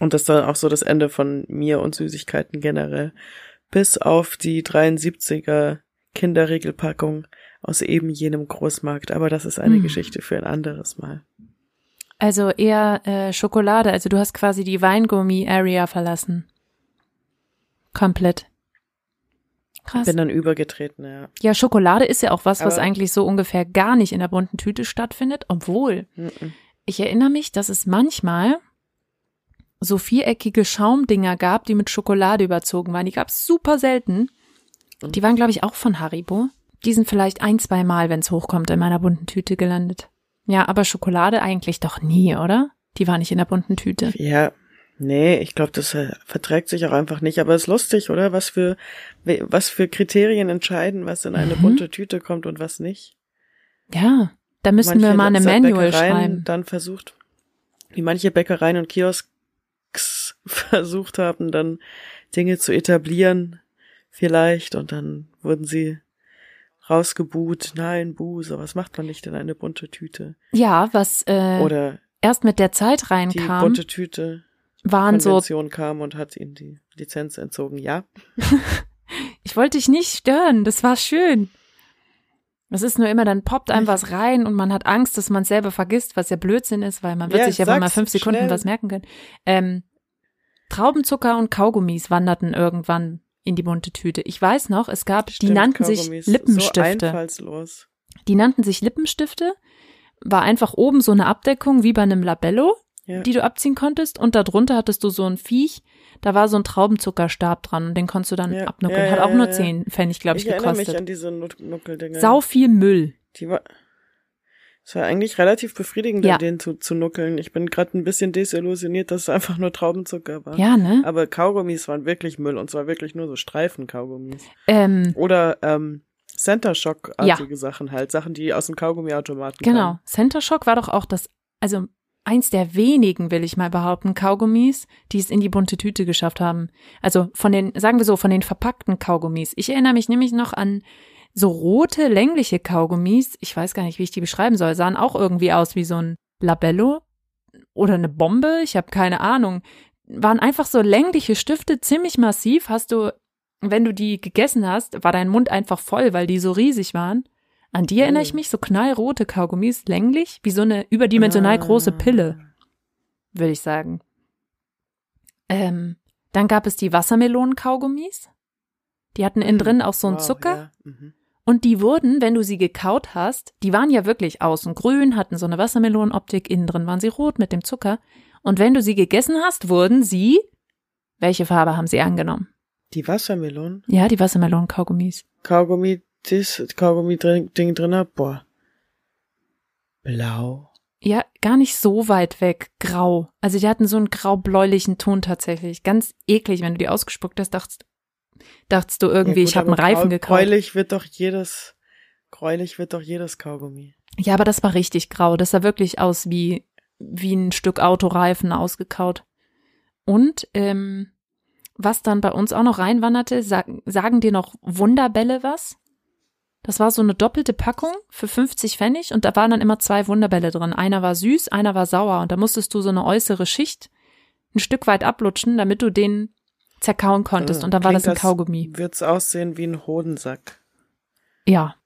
Und das war auch so das Ende von mir und Süßigkeiten generell. Bis auf die 73er Kinderregelpackung aus eben jenem Großmarkt. Aber das ist eine Mhm. Geschichte für ein anderes Mal. Also eher äh, Schokolade. Also du hast quasi die Weingummi-Area verlassen. Komplett. Krass. Bin dann übergetreten, ja. Ja, Schokolade ist ja auch was, was Aber- eigentlich so ungefähr gar nicht in der bunten Tüte stattfindet, obwohl Mhm. ich erinnere mich, dass es manchmal so viereckige Schaumdinger gab, die mit Schokolade überzogen waren. Die gab es super selten. Die waren, glaube ich, auch von Haribo. Die sind vielleicht ein, zwei Mal, wenn es hochkommt, in meiner bunten Tüte gelandet. Ja, aber Schokolade eigentlich doch nie, oder? Die war nicht in der bunten Tüte. Ja, nee, ich glaube, das äh, verträgt sich auch einfach nicht. Aber es ist lustig, oder? Was für, was für Kriterien entscheiden, was in eine Mhm. bunte Tüte kommt und was nicht. Ja, da müssen wir manche mal eine Manual schreiben. dann versucht, wie manche Bäckereien und Kiosks versucht haben, dann Dinge zu etablieren, vielleicht, und dann wurden sie rausgebuht. Nein, Buh, sowas macht man nicht in eine bunte Tüte. Ja, was äh, Oder erst mit der Zeit die reinkam, bunte Tüte waren so Konvention kam und hat ihnen die Lizenz entzogen. Ja, Ich wollte dich nicht stören, das war schön. Es ist nur immer, dann poppt einem was rein und man hat Angst, dass man selber vergisst, was ja Blödsinn ist, weil man wird Ja, sich ja wohl mal fünf Sekunden schnell. was merken können. Ähm, Traubenzucker und Kaugummis wanderten irgendwann in die bunte Tüte. Ich weiß noch, es gab, die Stimmt, nannten sich Kaugummis. So Lippenstifte. einfallslos. die nannten sich Lippenstifte. War einfach oben so eine Abdeckung wie bei einem Labello, Ja. die du abziehen konntest. Und darunter hattest du so ein Viech. Da war so ein Traubenzuckerstab dran und den konntest du dann Ja, abnuckeln. ja, Hat auch nur. 10 Pfennig, glaube ich, ich erinnere mich gekostet. an diese Nuck- Nuckeldinger. Sau viel Müll. Die war, es war eigentlich relativ befriedigend, Ja. an denen zu, zu nuckeln. Ich bin gerade ein bisschen desillusioniert, dass es einfach nur Traubenzucker war. Ja, ne? Aber Kaugummis waren wirklich Müll und zwar wirklich nur so Streifen-Kaugummis. Ähm, Oder ähm, Center Shock-artige Sachen halt, Sachen, die aus dem Kaugummiautomaten Genau. kamen. Center Shock war doch auch das, also eins der wenigen, will ich mal behaupten, Kaugummis, die es in die bunte Tüte geschafft haben. Also von den, sagen wir so, von den verpackten Kaugummis. Ich erinnere mich nämlich noch an so rote, längliche Kaugummis. Ich weiß gar nicht, wie ich die beschreiben soll. Sahen auch irgendwie aus wie so ein Labello oder eine Bombe. Ich habe keine Ahnung. Waren einfach so längliche Stifte, ziemlich massiv. Hast du, wenn du die gegessen hast, war dein Mund einfach voll, weil die so riesig waren. An die erinnere ich Mm. mich, so knallrote Kaugummis, länglich, wie so eine überdimensional Ah. große Pille, würde ich sagen. Ähm, dann gab es die Wassermelonen-Kaugummis. Die hatten innen drin auch so einen Wow, Zucker. Ja. Mhm. Und die wurden, wenn du sie gekaut hast, die waren ja wirklich außen grün, hatten so eine Wassermelonenoptik, innen drin waren sie rot mit dem Zucker. Und wenn du sie gegessen hast, wurden sie, welche Farbe haben sie angenommen? Die Wassermelonen, Ja, die Wassermelonen-Kaugummis. Kaugummi, das Kaugummi-Ding drin hab, boah. Blau. Ja, gar nicht so weit weg. Grau. Also die hatten so einen grau-bläulichen Ton tatsächlich. Ganz eklig, wenn du die ausgespuckt hast, dachtest, dachtest du irgendwie, Ja, gut, ich habe einen Reifen gekauft. Gräulich wird doch jedes, gräulich wird doch jedes Kaugummi. Ja, aber das war richtig grau. Das sah wirklich aus wie, wie ein Stück Autoreifen ausgekaut. Und ähm, was dann bei uns auch noch reinwanderte, sag, sagen dir noch Wunderbälle was? Das war so eine doppelte Packung für 50 Pfennig und da waren dann immer zwei Wunderbälle drin. Einer war süß, einer war sauer und da musstest du so eine äußere Schicht ein Stück weit ablutschen, damit du den zerkauen konntest. Ah, Und dann war das ein Kaugummi. Wird's aussehen wie ein Hodensack. Ja.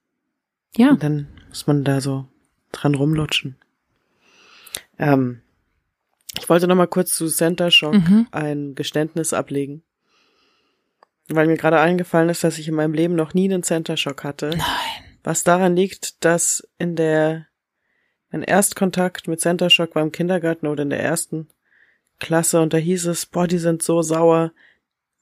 Ja. Und dann muss man da so dran rumlutschen. Ähm, ich wollte noch mal kurz zu Center Shock Mhm. ein Geständnis ablegen. Weil mir gerade eingefallen ist, dass ich in meinem Leben noch nie einen Center Shock hatte. Nein. Was daran liegt, dass in der, mein Erstkontakt mit Center Shock war im Kindergarten oder in der ersten Klasse und da hieß es, boah, die sind so sauer.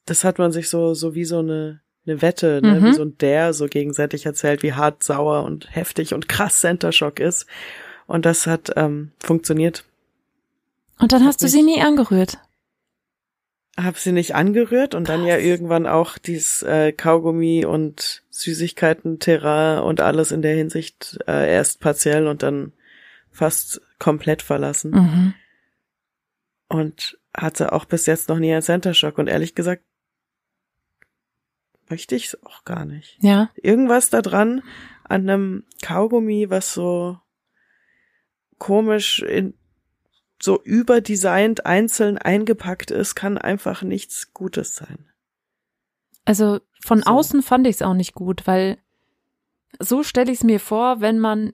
Das hat man sich so, so wie so eine, eine Wette, ne, Mhm. wie so ein Der so gegenseitig erzählt, wie hart, sauer und heftig und krass Center Shock ist. Und das hat ähm, funktioniert. Und dann hast du sie nie angerührt. Hab sie nicht angerührt und dann ja Krass. irgendwann auch dieses äh, Kaugummi und Süßigkeiten, Terrain und alles in der Hinsicht äh, erst partiell und dann fast komplett verlassen. Mhm. Und hatte auch bis jetzt noch nie einen Center Shock und ehrlich gesagt möchte ich es auch gar nicht. Ja. Irgendwas da dran an einem Kaugummi, was so komisch in so überdesignt einzeln eingepackt ist, kann einfach nichts Gutes sein. Also von So. außen fand ich es auch nicht gut, weil so stelle ich es mir vor, wenn man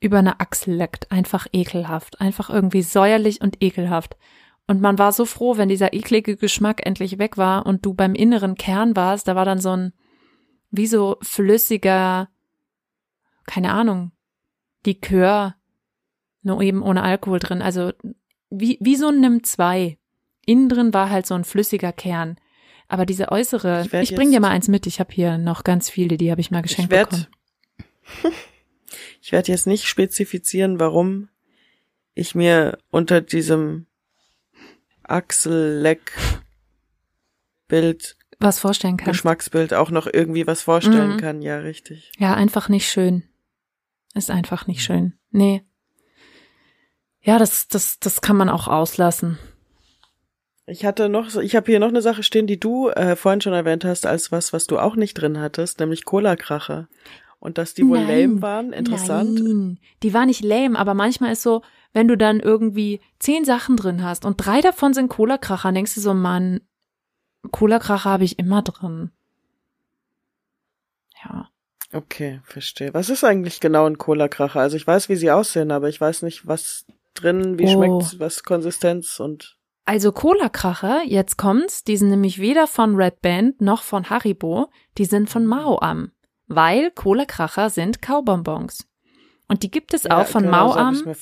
über eine Achsel leckt. Einfach ekelhaft. Einfach irgendwie säuerlich und ekelhaft. Und man war so froh, wenn dieser eklige Geschmack endlich weg war und du beim inneren Kern warst. Da war dann so ein, wie so flüssiger, keine Ahnung, Likör, nur eben ohne Alkohol drin. Also wie, wie so ein Nimm 2. Innen drin war halt so ein flüssiger Kern. Aber diese äußere, Ich ich, werd bring dir mal eins mit. Ich habe hier noch ganz viele, die habe ich mal geschenkt ich werde bekommen. ich werd jetzt nicht spezifizieren, warum ich mir unter diesem Achselleck Bild, Was vorstellen kannst. Geschmacksbild auch noch irgendwie was vorstellen Mhm. kann. Ja, richtig. Ja, einfach nicht schön. Ist einfach nicht schön. Nee. Ja, das, das, das kann man auch auslassen. Ich hatte noch, ich habe hier noch eine Sache stehen, die du äh, vorhin schon erwähnt hast, als was, was du auch nicht drin hattest, nämlich Cola-Kracher. Und dass die wohl Nein. lame waren, interessant. Nein, die war nicht lame, aber manchmal ist so, wenn du dann irgendwie zehn Sachen drin hast und drei davon sind Cola-Kracher, denkst du so, Mann, Cola-Kracher habe ich immer drin. Ja. Okay, verstehe. Was ist eigentlich genau ein Cola-Kracher? Also ich weiß, wie sie aussehen, aber ich weiß nicht, was drin, wie oh. schmeckt, was Konsistenz und. Also Cola-Kracher, jetzt kommt's, die sind nämlich weder von Red Band noch von Haribo, die sind von Mao Am, weil Cola-Kracher sind Kaubonbons. Und die gibt es ja, auch von genau, Mao Am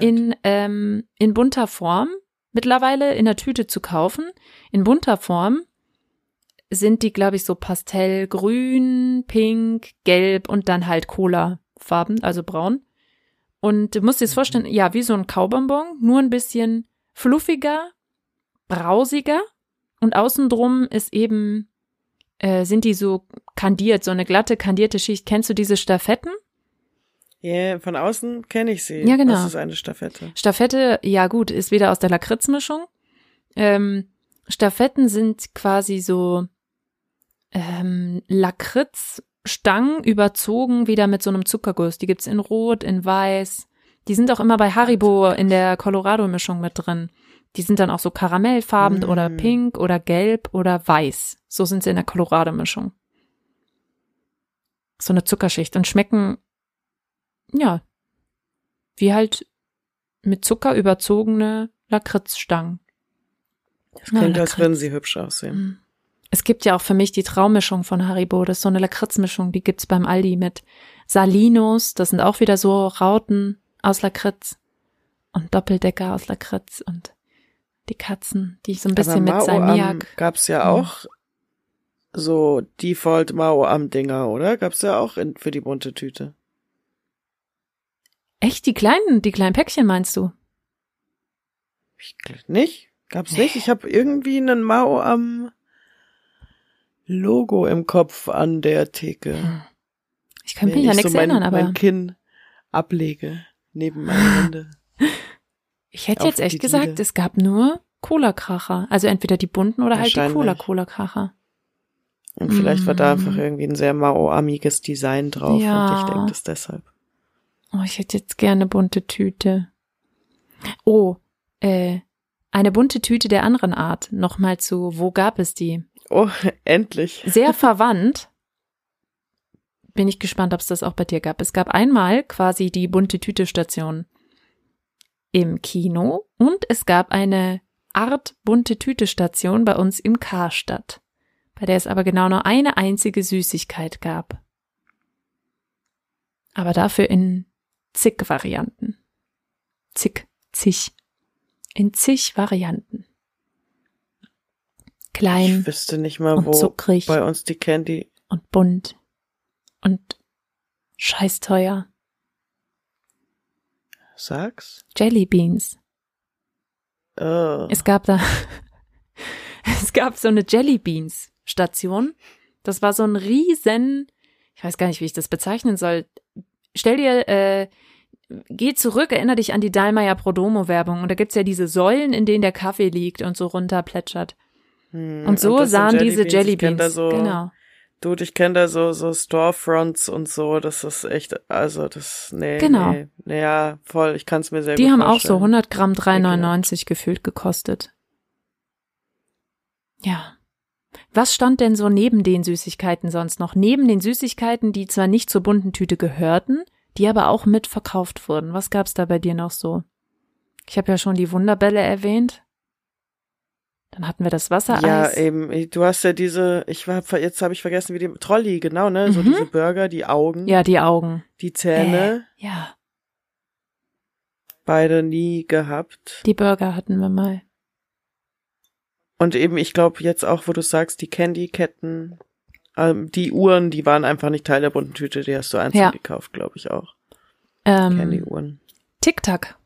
in, ähm, in bunter Form, mittlerweile in der Tüte zu kaufen. In bunter Form sind die, glaube ich, so pastellgrün, pink, gelb und dann halt Cola-Farben, also braun. Und du musst dir das mhm. vorstellen, ja, wie so ein Kaubonbon, nur ein bisschen fluffiger, brausiger und außen drum ist eben, äh, sind die so kandiert, so eine glatte, kandierte Schicht. Kennst du diese Staffetten? Ja, yeah, von außen kenne ich sie. Ja, genau. Das ist eine Staffette. Stafette, ja gut, ist wieder aus der Lakritzmischung. Ähm, Staffetten sind quasi so ähm, Lakritzstangen überzogen, wieder mit so einem Zuckerguss. Die gibt's in Rot, in Weiß. Die sind auch immer bei Haribo in der Colorado-Mischung mit drin. Die sind dann auch so karamellfarben mm. oder pink oder gelb oder weiß. So sind sie in der Colorado-Mischung. So eine Zuckerschicht und schmecken, ja, wie halt mit Zucker überzogene Lakritzstangen. Das klingt, ja, als würden sie hübsch aussehen. Mm. Es gibt ja auch für mich die Traummischung von Haribo. Das ist so eine Lakritzmischung, die gibt's beim Aldi mit Salinos. Das sind auch wieder so Rauten aus Lakritz und Doppeldecker aus Lakritz und die Katzen, die so ein bisschen mit Salmiak. Gab's ja auch so Default Mao am Dinger, oder? Gab's ja auch in, für die bunte Tüte. Echt die kleinen, die kleinen Päckchen meinst du? Ich nicht? Gab's nee. nicht? Ich habe irgendwie einen Mao am Logo im Kopf an der Theke. Hm. Ich kann mich ja nichts so mein, erinnern, aber. mein Kinn ablege neben meine Hände. Ich hätte jetzt echt gesagt, es gab nur Cola-Kracher. Also entweder die bunten oder halt die Cola-Cola-Kracher. Und vielleicht mm. war da einfach mm. irgendwie ein sehr Mao-amiges Design drauf ja. und ich denke das deshalb. Oh, ich hätte jetzt gerne bunte Tüte. Oh, äh, eine bunte Tüte der anderen Art. Nochmal zu, wo gab es die? Oh, endlich. Sehr verwandt. Bin ich gespannt, ob es das auch bei dir gab. Es gab einmal quasi die bunte Tüte-Station im Kino und es gab eine Art bunte Tüte-Station bei uns im Karstadt, bei der es aber genau nur eine einzige Süßigkeit gab. Aber dafür in zig Varianten. Zig, zig. In zig Varianten klein. Ich wüsste nicht mal, wo zuckrig bei uns die Candy. Und bunt. Und scheiß teuer. Sag's. Jelly Beans. Oh. Es gab da, es gab so eine Jelly Beans Station. Das war so ein riesen, ich weiß gar nicht, wie ich das bezeichnen soll. Stell dir, äh, geh zurück, erinnere dich an die Dallmayr Prodomo Werbung und da gibt's ja diese Säulen, in denen der Kaffee liegt und so runter plätschert. Hm, und so und sahen diese Jellybeans. So, genau. Dude, ich kenne da so, so Storefronts und so, das ist echt, also das, nee, genau. nee, nee ja, voll, ich kann es mir sehr Die haben auch so 100 Gramm 3,99 gefühlt gekostet. Ja. Was stand denn so neben den Süßigkeiten sonst noch? Neben den Süßigkeiten, die zwar nicht zur bunten Tüte gehörten, die aber auch mitverkauft wurden. Was gab's da bei dir noch so? Ich habe ja schon die Wunderbälle erwähnt. Dann hatten wir das Wassereis. Ja, eben. Du hast ja diese, ich war, jetzt habe ich vergessen, wie die Trolli, genau, ne? Mhm. So diese Burger, die Augen. Ja, die Augen. Die Zähne. Äh, ja. Beide nie gehabt. Die Burger hatten wir mal. Und eben, ich glaube jetzt auch, wo du sagst, die Candy-Ketten, ähm, die Uhren, die waren einfach nicht Teil der bunten Tüte, die hast du einzeln ja. gekauft, glaube ich auch. Ähm, Candy-Uhren. Tic-Tac.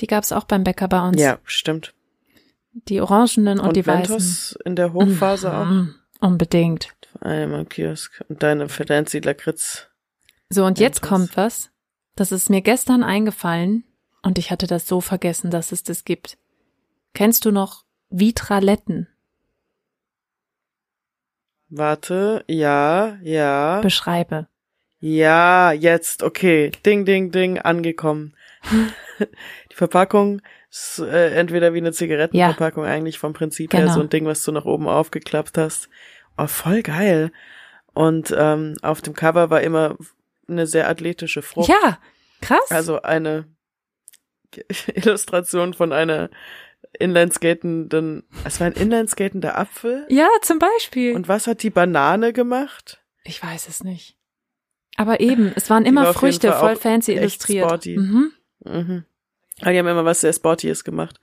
Die gab's auch beim Bäcker bei uns. Ja, stimmt. Die orangenen und, und die Ventos weißen. in der Hochphase mhm. auch. Unbedingt. Einmal Kiosk und deine Fancy Lakritz. So, und jetzt kommt was. Das ist mir gestern eingefallen und ich hatte das so vergessen, dass es das gibt. Kennst du noch Vitraletten? Warte, ja, ja. Beschreibe. Ja, jetzt, okay. Ding, ding, ding, angekommen. Die Verpackung ist äh, entweder wie eine Zigarettenverpackung ja. eigentlich vom Prinzip genau. her, so ein Ding, was du nach oben aufgeklappt hast. Oh, voll geil. Und ähm, auf dem Cover war immer eine sehr athletische Frucht. Ja, krass. Also eine Illustration von einer inlineskatenden, es war ein inlineskatender Apfel. Ja, zum Beispiel. Und was hat die Banane gemacht? Ich weiß es nicht. Aber eben, es waren immer Früchte, voll fancy illustriert. Sporty. Mhm. Mhm. Aber die haben immer was sehr Sportyes gemacht.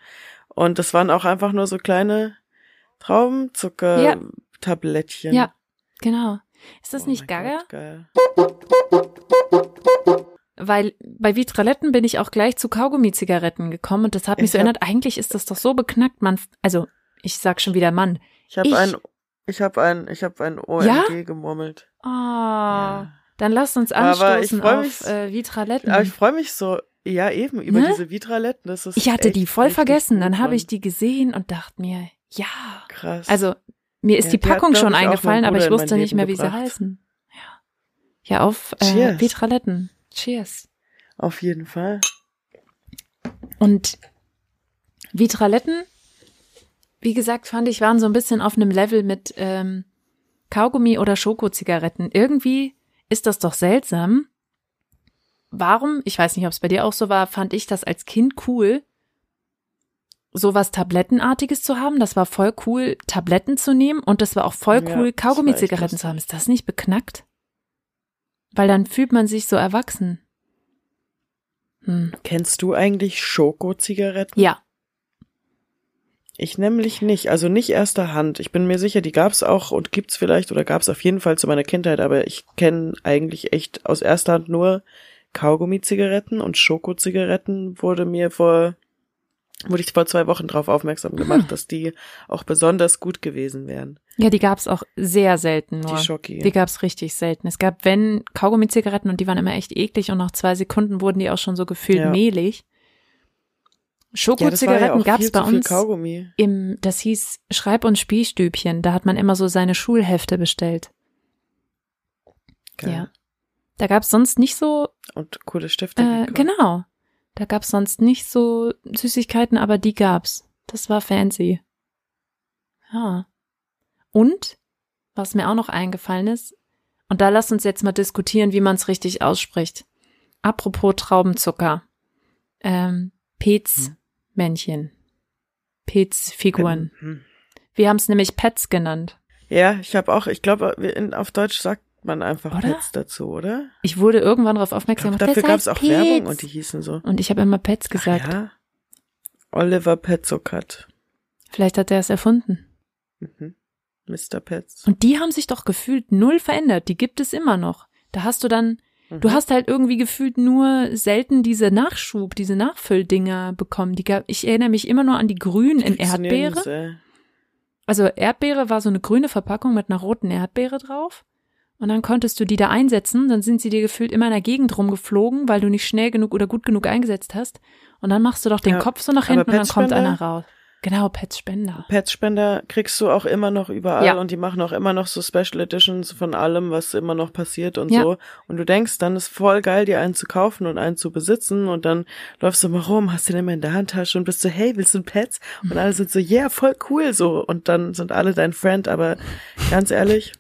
Und das waren auch einfach nur so kleine Traubenzucker-Tablettchen. Ja. ja, genau. Ist das oh nicht gaga? Gott, geil. Weil bei Vitraletten bin ich auch gleich zu Kaugummi-Zigaretten gekommen und das hat mich ich so erinnert, eigentlich ist das doch so beknackt, man, also ich sag schon wieder Mann. Ich habe ein, ich habe ein, ich habe ein OMG ja? gemurmelt. Oh, ja. dann lasst uns anstoßen auf mich, äh, Vitraletten. Aber ich freue mich so, ja eben, über ne? diese Vitraletten. Das ist ich hatte die voll vergessen, dann habe ich die gesehen und dachte mir, ja. Krass. Also mir ist ja, die Packung hat, schon eingefallen, aber ich wusste nicht mehr, wie gebracht. sie heißen. Ja, ja auf äh, Vitraletten. Cheers. Auf jeden Fall. Und Vitraletten, wie gesagt, fand ich, waren so ein bisschen auf einem Level mit ähm, Kaugummi oder Schokozigaretten. Irgendwie ist das doch seltsam. Warum, ich weiß nicht, ob es bei dir auch so war, fand ich das als Kind cool, sowas Tablettenartiges zu haben. Das war voll cool, Tabletten zu nehmen und das war auch voll cool, ja, Kaugummi-Zigaretten zu haben. Ist das nicht beknackt? Weil dann fühlt man sich so erwachsen. Hm. Kennst du eigentlich Schoko-Zigaretten? Ja. Ich nämlich nicht, also nicht erster Hand. Ich bin mir sicher, die gab's auch und gibt's vielleicht oder gab's auf jeden Fall zu meiner Kindheit, aber ich kenne eigentlich echt aus erster Hand nur Kaugummi-Zigaretten und Schoko-Zigaretten wurde mir vor wurde ich vor zwei Wochen darauf aufmerksam gemacht, hm. dass die auch besonders gut gewesen wären. Ja, die gab's auch sehr selten nur. Die Schocki. Die gab's richtig selten. Es gab, wenn, Kaugummi-Zigaretten und die waren immer echt eklig und nach zwei Sekunden wurden die auch schon so gefühlt ja. mehlig. Schokozigaretten ja, ja gab's bei uns Kaugummi. im, das hieß Schreib- und Spielstübchen. Da hat man immer so seine Schulhefte bestellt. Geil. Ja. Da gab's sonst nicht so. Und coole Stifte. Äh, genau. Da gab's sonst nicht so Süßigkeiten, aber die gab's. Das war fancy. Ja. Und, was mir auch noch eingefallen ist, und da lass uns jetzt mal diskutieren, wie man es richtig ausspricht. Apropos Traubenzucker. Ähm, Pets-Männchen. Pets-Figuren. Hm. Wir haben es nämlich Pets genannt. Ja, ich habe auch, ich glaube, auf Deutsch sagt man einfach oder? Pets dazu, oder? Ich wurde irgendwann darauf aufmerksam gemacht. Dafür gab es auch Pets. Werbung und die hießen so. Und ich habe immer Pets gesagt. Ach ja. Oliver Petzokat. Vielleicht hat er es erfunden. Mhm. Mr. Pets. Und die haben sich doch gefühlt null verändert. Die gibt es immer noch. Da hast du dann, mhm. du hast halt irgendwie gefühlt nur selten diese Nachschub, diese Nachfülldinger bekommen. Die gab, ich erinnere mich immer nur an die grünen in Erdbeere. Also Erdbeere war so eine grüne Verpackung mit einer roten Erdbeere drauf. Und dann konntest du die da einsetzen, dann sind sie dir gefühlt immer in der Gegend rumgeflogen, weil du nicht schnell genug oder gut genug eingesetzt hast. Und dann machst du doch den ja, Kopf so nach hinten und dann kommt einer raus. Genau, Petspender. Petspender kriegst du auch immer noch überall ja. und die machen auch immer noch so Special Editions von allem, was immer noch passiert und ja. so. Und du denkst, dann ist voll geil, dir einen zu kaufen und einen zu besitzen und dann läufst du mal rum, hast den immer in der Handtasche und bist so, hey, willst du ein Pets? Und alle sind so, yeah, voll cool so. Und dann sind alle dein Friend, aber ganz ehrlich,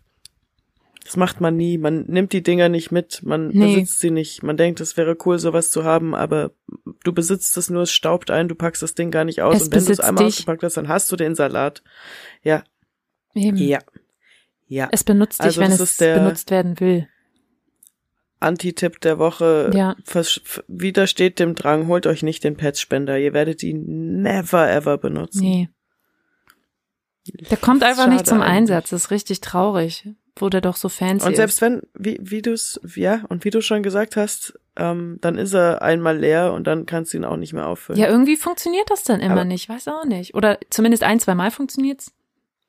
das macht man nie. Man nimmt die Dinger nicht mit. Man nee. besitzt sie nicht. Man denkt, es wäre cool, sowas zu haben, aber du besitzt es nur, es staubt ein, du packst das Ding gar nicht aus. Es und wenn du es einmal dich. ausgepackt hast, dann hast du den Salat. Ja. Eben. Ja. Ja. Es benutzt dich, also wenn es benutzt werden will. Anti-Tipp der Woche. Ja. Widersteht dem Drang, holt euch nicht den Petspender. Ihr werdet ihn never ever benutzen. Nee. Der kommt einfach nicht zum eigentlich. Einsatz. Das ist richtig traurig der doch so fancy Und selbst ist. wenn, wie, wie du es, ja, und wie du schon gesagt hast, ähm, dann ist er einmal leer und dann kannst du ihn auch nicht mehr auffüllen. Ja, irgendwie funktioniert das dann immer aber, nicht, weiß auch nicht. Oder zumindest ein, zwei Mal funktioniert's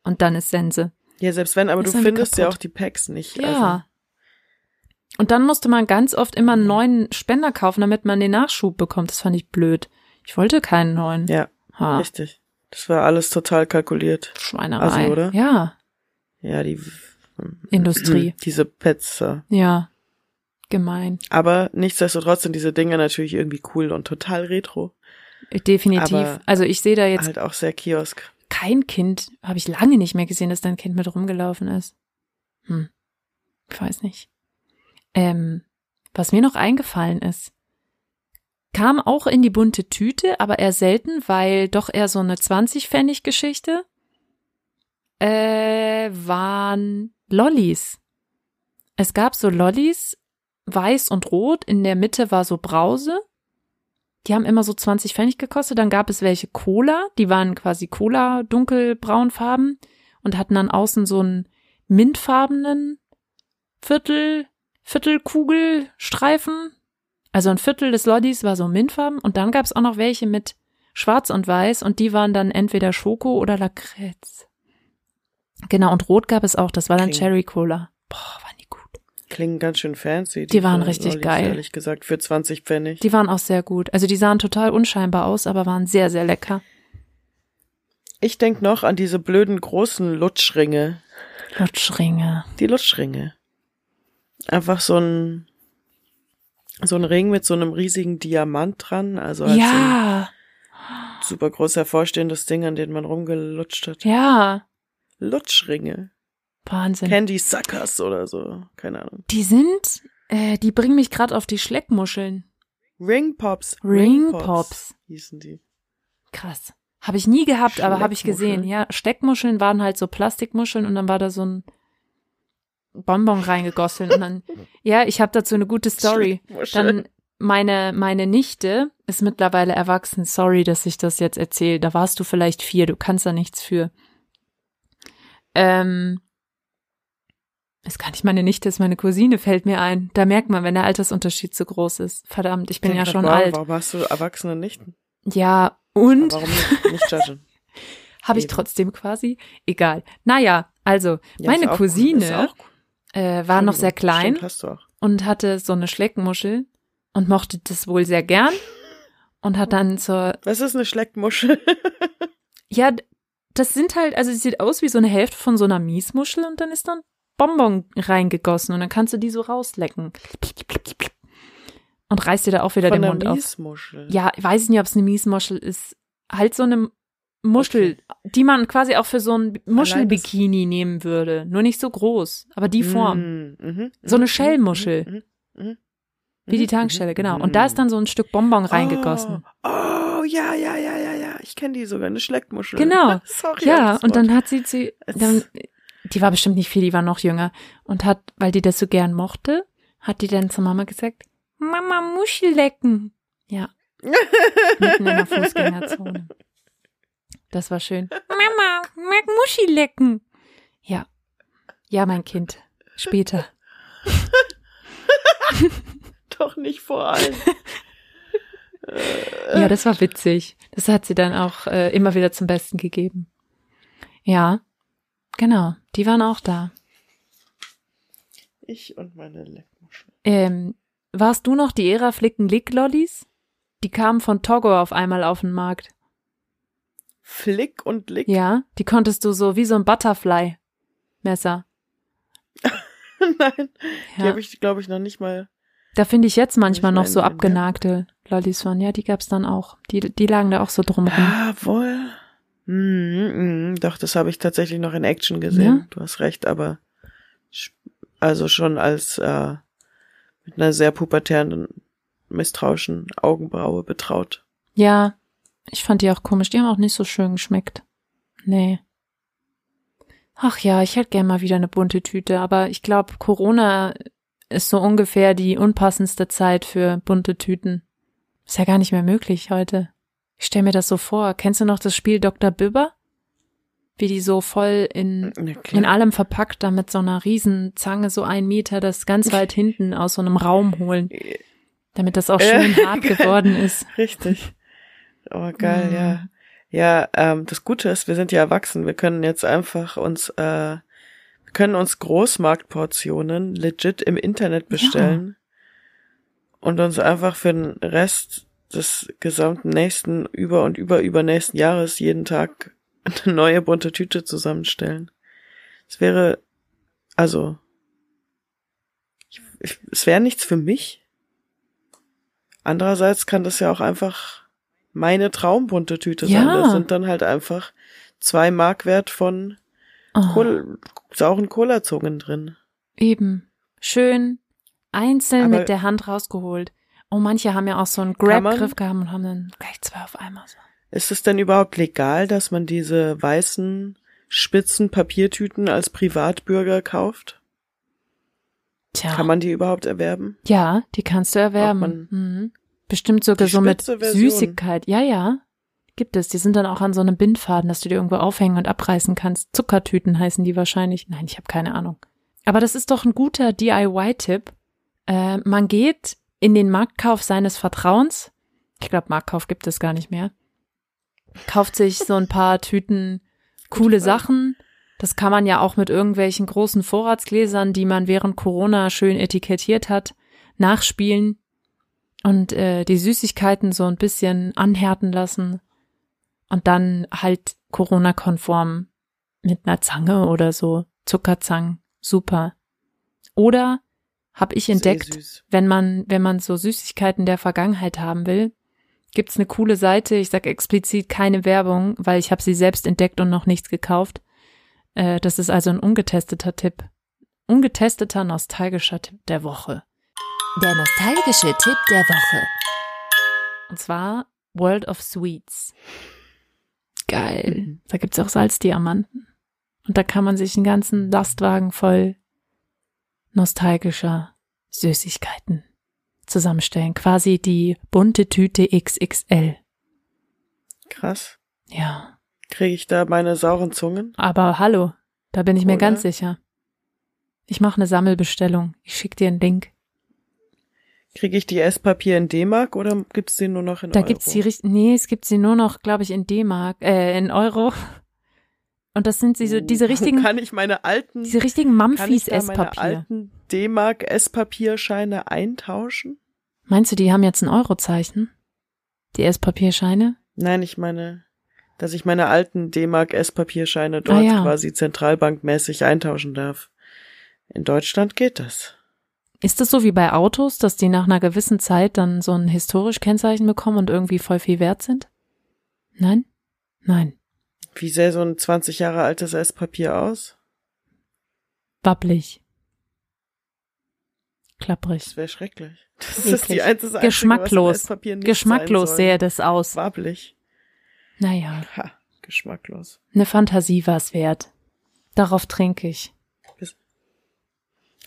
und dann ist Sense. Ja, selbst wenn, aber ist du findest kaputt. ja auch die Packs nicht. Ja. Also. Und dann musste man ganz oft immer einen neuen Spender kaufen, damit man den Nachschub bekommt. Das fand ich blöd. Ich wollte keinen neuen. Ja, ha. richtig. Das war alles total kalkuliert. Schweinerei. Also, oder? Ja. Ja, die Industrie. Diese Pets. Ja. Gemein. Aber nichtsdestotrotz sind diese Dinge natürlich irgendwie cool und total retro. Definitiv. Aber also ich sehe da jetzt. Halt auch sehr Kiosk. Kein Kind, habe ich lange nicht mehr gesehen, dass dein Kind mit rumgelaufen ist. Hm. Ich weiß nicht. Ähm, was mir noch eingefallen ist, kam auch in die bunte Tüte, aber eher selten, weil doch eher so eine 20-Pfennig-Geschichte, äh, waren Lollis. Es gab so Lollis, weiß und rot, in der Mitte war so Brause. Die haben immer so 20 Pfennig gekostet. Dann gab es welche Cola, die waren quasi Cola dunkelbraunfarben und hatten dann außen so einen mintfarbenen Viertel, Viertelkugelstreifen. Also ein Viertel des Lollis war so mintfarben und dann gab es auch noch welche mit schwarz und weiß und die waren dann entweder Schoko oder Lakritz. Genau, und rot gab es auch, das war dann Kling. Cherry Cola. Boah, waren die gut. Klingen ganz schön fancy. Die, die waren richtig Lollis, geil. Ehrlich gesagt, für 20 Pfennig. Die waren auch sehr gut. Also die sahen total unscheinbar aus, aber waren sehr, sehr lecker. Ich denk noch an diese blöden großen Lutschringe. Lutschringe. Die Lutschringe. Einfach so ein, so ein Ring mit so einem riesigen Diamant dran, also als ja. ein super groß hervorstehendes Ding, an dem man rumgelutscht hat. Ja. Lutschringe. Wahnsinn. Candy Suckers oder so, keine Ahnung. Die sind, äh, die bringen mich gerade auf die Schleckmuscheln. Ring Pops. Ring Pops. Hießen die. Krass. Habe ich nie gehabt, aber habe ich gesehen. Ja, Steckmuscheln waren halt so Plastikmuscheln und dann war da so ein Bonbon reingegossen und dann, ja, ich habe dazu eine gute Story. Dann meine, meine Nichte ist mittlerweile erwachsen. Sorry, dass ich das jetzt erzähle. Da warst du vielleicht vier, du kannst da nichts für. Ähm, ist gar nicht meine Nichte, ist meine Cousine, fällt mir ein. Da merkt man, wenn der Altersunterschied zu groß ist. Verdammt, ich bin ja schon warum, alt. Warum hast du erwachsene Nichten? Ja, und? Aber warum nicht, nicht judgen? Habe ich trotzdem quasi? Egal. Naja, also, ja, meine Cousine cool. äh, war noch sehr klein Stimmt, und hatte so eine Schleckmuschel und mochte das wohl sehr gern und hat dann zur. Was ist eine Schleckmuschel? ja, das sind halt, also es sieht aus wie so eine Hälfte von so einer Miesmuschel und dann ist dann Bonbon reingegossen und dann kannst du die so rauslecken. Und reißt dir da auch wieder von den Mund Miesmuschel. auf. Ja, ich weiß nicht, ob es eine Miesmuschel ist. Halt so eine Muschel, okay. die man quasi auch für so ein Muschelbikini nehmen würde. Nur nicht so groß, aber die Form. Mm, mm, so eine Schellmuschel. Mm, wie die Tankstelle, genau. Und da ist dann so ein Stück Bonbon reingegossen. Oh, oh ja, ja, ja, ja. Ich kenne die sogar, eine Schleckmuschel. Genau. Sorry. Ja, und dann hat sie sie, dann, die war bestimmt nicht viel, die war noch jünger. Und hat, weil die das so gern mochte, hat die dann zur Mama gesagt, Mama, Muschel lecken. Ja. Mitten in der Fußgängerzone. Das war schön. Mama, mag Muschi lecken. Ja. Ja, mein Kind. Später. Doch nicht vor allem. Ja, das war witzig. Das hat sie dann auch äh, immer wieder zum Besten gegeben. Ja, genau. Die waren auch da. Ich und meine Leckmuschel. Ähm, warst du noch die Ära Flicken Lick Lollis? Die kamen von Togo auf einmal auf den Markt. Flick und Lick? Ja, die konntest du so wie so ein Butterfly-Messer. Nein, ja. die habe ich, glaube ich, noch nicht mal. Da finde ich jetzt manchmal noch so abgenagte. Lollis von. Ja, die gab's dann auch. Die, die lagen da auch so drum rum. Ah, wohl. Mm, mm, doch, das habe ich tatsächlich noch in Action gesehen. Ja? Du hast recht, aber also schon als äh, mit einer sehr pubertären, misstrauischen Augenbraue betraut. Ja, ich fand die auch komisch. Die haben auch nicht so schön geschmeckt. Nee. Ach ja, ich hätte gern mal wieder eine bunte Tüte, aber ich glaube, Corona ist so ungefähr die unpassendste Zeit für bunte Tüten. Ist ja gar nicht mehr möglich heute. Ich stell mir das so vor. Kennst du noch das Spiel Dr. Bibber? Wie die so voll in, in allem verpackt, da mit so einer Riesenzange so ein Meter das ganz weit hinten aus so einem Raum holen. Damit das auch schön hart geworden ist. Richtig. Oh, geil, mhm. ja. Ja, ähm, das Gute ist, wir sind ja erwachsen. Wir können jetzt einfach uns, äh, können uns Großmarktportionen legit im Internet bestellen ja. und uns einfach für den Rest des gesamten nächsten über und über übernächsten Jahres jeden Tag eine neue bunte Tüte zusammenstellen. Es wäre, also, ich, ich, es wäre nichts für mich. Andererseits kann das ja auch einfach meine traumbunte Tüte ja. sein. Das sind dann halt einfach zwei Mark wert von sauren Cola-Zungen drin. Eben. schön einzeln Aber- mit der Hand rausgeholt. Oh, manche haben ja auch so einen Grab-Griff gehabt und haben dann gleich zwei auf einmal so. Ist es denn überhaupt legal, dass man diese weißen, spitzen Papiertüten als Privatbürger kauft? Tja. Kann man die überhaupt erwerben? Ja, die kannst du erwerben. Mhm. Bestimmt sogar so mit. Süßigkeit. Ja, ja. Gibt es. Die sind dann auch an so einem Bindfaden, dass du dir irgendwo aufhängen und abreißen kannst. Zuckertüten heißen die wahrscheinlich. Nein, ich habe keine Ahnung. Aber das ist doch ein guter DIY-Tipp. Äh, man geht in den Marktkauf seines Vertrauens. Ich glaube, Marktkauf gibt es gar nicht mehr. Kauft sich so ein paar Tüten coole. Sachen. Das kann man ja auch mit irgendwelchen großen Vorratsgläsern, die man während Corona schön etikettiert hat, nachspielen und äh, die Süßigkeiten so ein bisschen anhärten lassen und dann halt Corona-konform mit einer Zange oder so, Zuckerzangen, super. Oder habe ich entdeckt, wenn man, wenn man so Süßigkeiten der Vergangenheit haben will, gibt's eine coole Seite. Ich sage explizit keine Werbung, weil ich habe sie selbst entdeckt und noch nichts gekauft. Äh, das ist also ein ungetesteter Tipp. Ungetesteter nostalgischer Tipp der Woche. Der nostalgische Tipp der Woche. Und zwar World of Sweets. Geil. Mhm. Da gibt's auch Salzdiamanten. Und da kann man sich einen ganzen Lastwagen voll nostalgischer Süßigkeiten zusammenstellen. Quasi die bunte Tüte XXL. Krass. Ja. Kriege ich da meine sauren Zungen? Aber hallo, da bin ich mir Oder? ganz sicher. Ich mache eine Sammelbestellung. Ich schick dir einen Link. Kriege ich die Esspapier in D-Mark oder gibt's die nur noch in Da Euro? gibt's die richt- nee, es gibt sie nur noch, glaube ich, in D-Mark, äh, in Euro. Und das sind diese, diese richtigen, Kann ich meine alten, diese richtigen kann ich Mamfis da meine Esspapier. alten D-Mark Esspapierscheine eintauschen? Meinst du, die haben jetzt ein Eurozeichen? Die Esspapierscheine? Nein, ich meine, dass ich meine alten D-Mark Esspapierscheine dort Ah, ja. quasi zentralbankmäßig eintauschen darf. In Deutschland geht das. Ist das so wie bei Autos, dass die nach einer gewissen Zeit dann so ein historisch Kennzeichen bekommen und irgendwie voll viel wert sind? Nein? Nein. Wie sähe so ein 20 Jahre altes Esspapier aus? Wabbelig. Klapprig. Das wäre schrecklich. Das Eklig. ist die einzige Einzige, Geschmacklos. Geschmacklos sähe das aus. soll. Wabbelig. Naja, Ha, geschmacklos. eine Fantasie war's wert. Darauf trinke ich.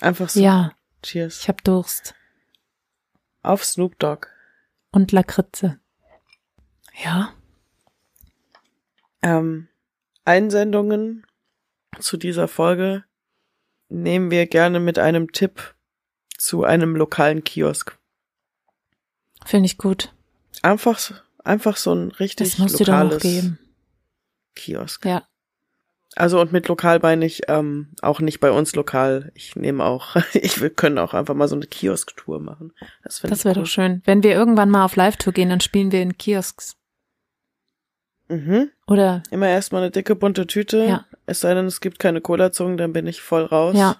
Einfach so. Ja, Cheers. ich hab Durst. Auf Snoop Dogg. Und Lakritze. Ja. Ähm, Einsendungen zu dieser Folge nehmen wir gerne mit einem Tipp zu einem lokalen Kiosk. Finde ich gut. Einfach, so- einfach so ein richtig Das musst du doch lokales geben. Kiosk. Ja. Also und mit lokal meine ich ähm, auch nicht bei uns lokal. Ich nehme auch, ich wir können auch einfach mal so eine Kiosk-Tour machen. Das, Das wäre cool. doch schön. Wenn wir irgendwann mal auf Live-Tour gehen, dann spielen wir in Kiosks. Mhm. Oder, Immer erstmal eine dicke bunte Tüte. Ja. Es sei denn, es gibt keine Cola-Zungen, dann bin ich voll raus. ja.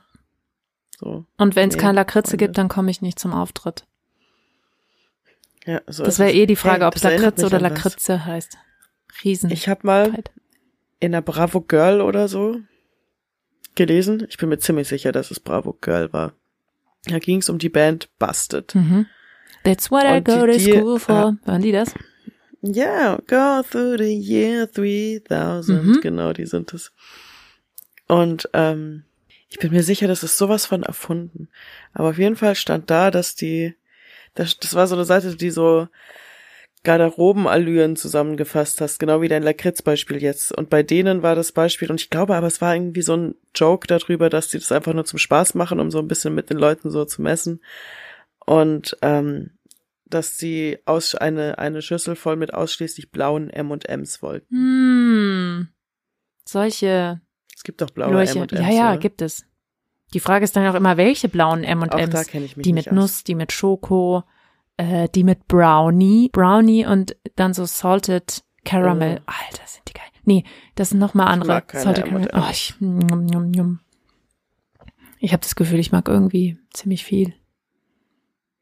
So. Und wenn es Nee, keine Lakritze gibt, dann komme ich nicht zum Auftritt. Ja, so Das wäre eh die Frage, Hey, ob es Lakritze oder. Lakritze heißt. Riesen. Ich habe mal in der Bravo Girl oder so gelesen. Ich bin mir ziemlich sicher, dass es Bravo Girl war. Da ging es um die Band Busted. Mhm. That's what I Und go to die- school for. Waren die das? Yeah, go through the year 3000. Mhm. Genau, die sind es. Und ähm, ich bin mir sicher, das ist sowas von erfunden. Aber auf jeden Fall stand da, dass die, das, das war so eine Seite, die so Garderobenallüren zusammengefasst hast, genau wie dein Lakritz-Beispiel jetzt. Und bei denen war das Beispiel, und ich glaube aber, es war irgendwie so ein Joke darüber, dass die das einfach nur zum Spaß machen, um so ein bisschen mit den Leuten so zu messen. Und ähm, dass sie aus eine, eine Schüssel voll mit ausschließlich blauen M&Ms wollten. Hm. Solche Es gibt doch blaue. M&Ms. Ja, ja, oder? gibt es. Die Frage ist dann auch immer, welche blauen Auch da M&M's? kenne ich mich Die mit aus. Nuss, die mit Schoko, äh, die mit Brownie, Brownie und dann so Salted Caramel. Oh. Alter, sind die geil. Nee, das sind nochmal andere. Salted Caramel. Oh, ich, njum, njum, njum. ich habe das Gefühl, ich mag irgendwie ziemlich viel.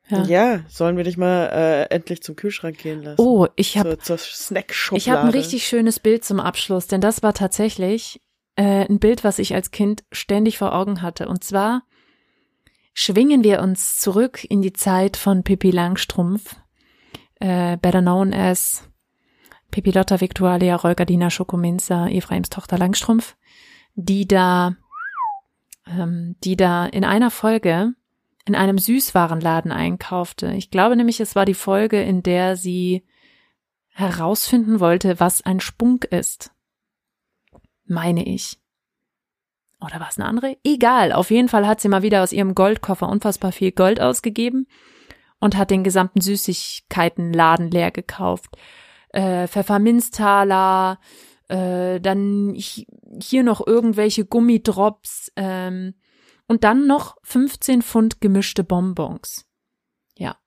Ja. Ja, sollen wir dich mal äh, endlich zum Kühlschrank gehen lassen? Oh, ich habe zur, zur Snackschublade. Ich habe ein richtig schönes Bild zum Abschluss, denn das war tatsächlich äh, ein Bild, was ich als Kind ständig vor Augen hatte. Und zwar schwingen wir uns zurück in die Zeit von Pippi Langstrumpf, äh, better known as Pippi Lotta Victualia Reugardina Schokominza, Ephraims Tochter Langstrumpf, die da, ähm, die da in einer Folge in einem Süßwarenladen einkaufte. Ich glaube nämlich, es war die Folge, in der sie herausfinden wollte, was ein Spunk ist. Meine ich. Oder war es eine andere? Egal. Auf jeden Fall hat sie mal wieder aus ihrem Goldkoffer unfassbar viel Gold ausgegeben und hat den gesamten Süßigkeitenladen leer gekauft. Äh, Pfefferminztaler, äh, dann hier noch irgendwelche Gummidrops ähm, und dann noch 15 Pfund gemischte Bonbons. Ja,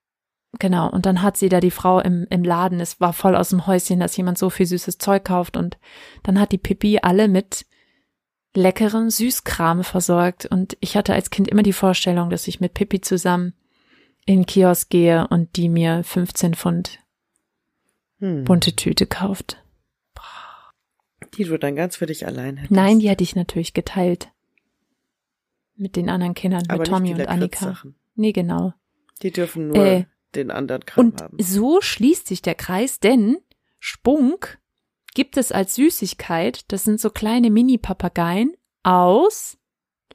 genau. Und dann hat sie da die Frau im, im Laden, es war voll aus dem Häuschen, dass jemand so viel süßes Zeug kauft und dann hat die Pippi alle mit leckerem Süßkram versorgt und ich hatte als Kind immer die Vorstellung, dass ich mit Pippi zusammen in den Kiosk gehe und die mir 15 Pfund hm. bunte Tüte kauft. Die du dann ganz für dich allein hättest. Nein, die hätte ich natürlich geteilt. Mit den anderen Kindern, Aber mit Tommy und Annika. Nee, genau. Die dürfen nur äh, den anderen Kram und haben. Und so schließt sich der Kreis, denn Spunk gibt es als Süßigkeit, das sind so kleine Mini-Papageien aus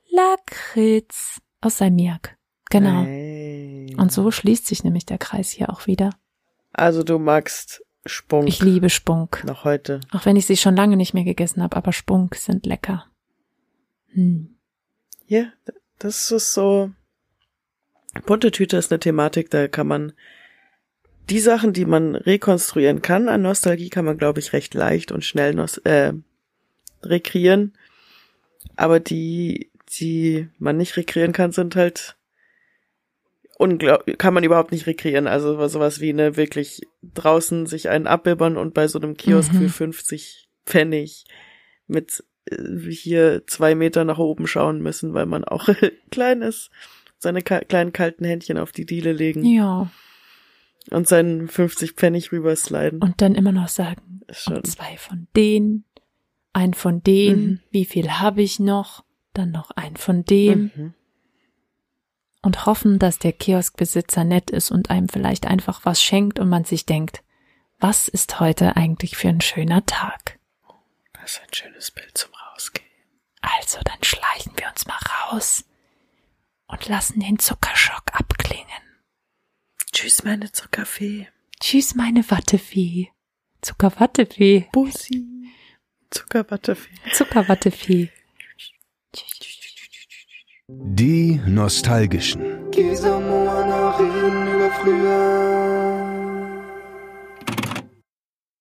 Lakritz, aus Salmiak. Genau. Hey. Und so schließt sich nämlich der Kreis hier auch wieder. Also du magst Spunk. Ich liebe Spunk. Noch heute. Auch wenn ich sie schon lange nicht mehr gegessen habe, aber Spunk sind lecker. Hm. Ja, das ist so. Bunte Tüte ist eine Thematik, da kann man die Sachen, die man rekonstruieren kann an Nostalgie, kann man, glaube ich, recht leicht und schnell nos äh, rekreieren. Aber die, die man nicht rekreieren kann, sind halt unglaublich, kann man überhaupt nicht rekreieren. Also sowas wie eine wirklich draußen sich einen abbibbern und bei so einem Kiosk mhm. für 50 Pfennig mit äh, hier zwei Meter nach oben schauen müssen, weil man auch klein ist, seine kleinen kalten Händchen auf die Diele legen. Ja und seinen 50 Pfennig rübersliden. Und dann immer noch sagen, zwei von denen, ein von denen, mhm. wie viel habe ich noch, dann noch ein von dem. Mhm. Und hoffen, dass der Kioskbesitzer nett ist und einem vielleicht einfach was schenkt und man sich denkt, was ist heute eigentlich für ein schöner Tag? Das ist ein schönes Bild zum Rausgehen. Also, dann schleichen wir uns mal raus und lassen den Zuckerschock abklingen. Tschüss, meine Zuckerfee. Tschüss, meine Wattefee. Zuckerwattefee. Bussi. Zuckerwattefee. Zuckerwattefee. Die Nostalgischen. Gisa Moana reden über früher.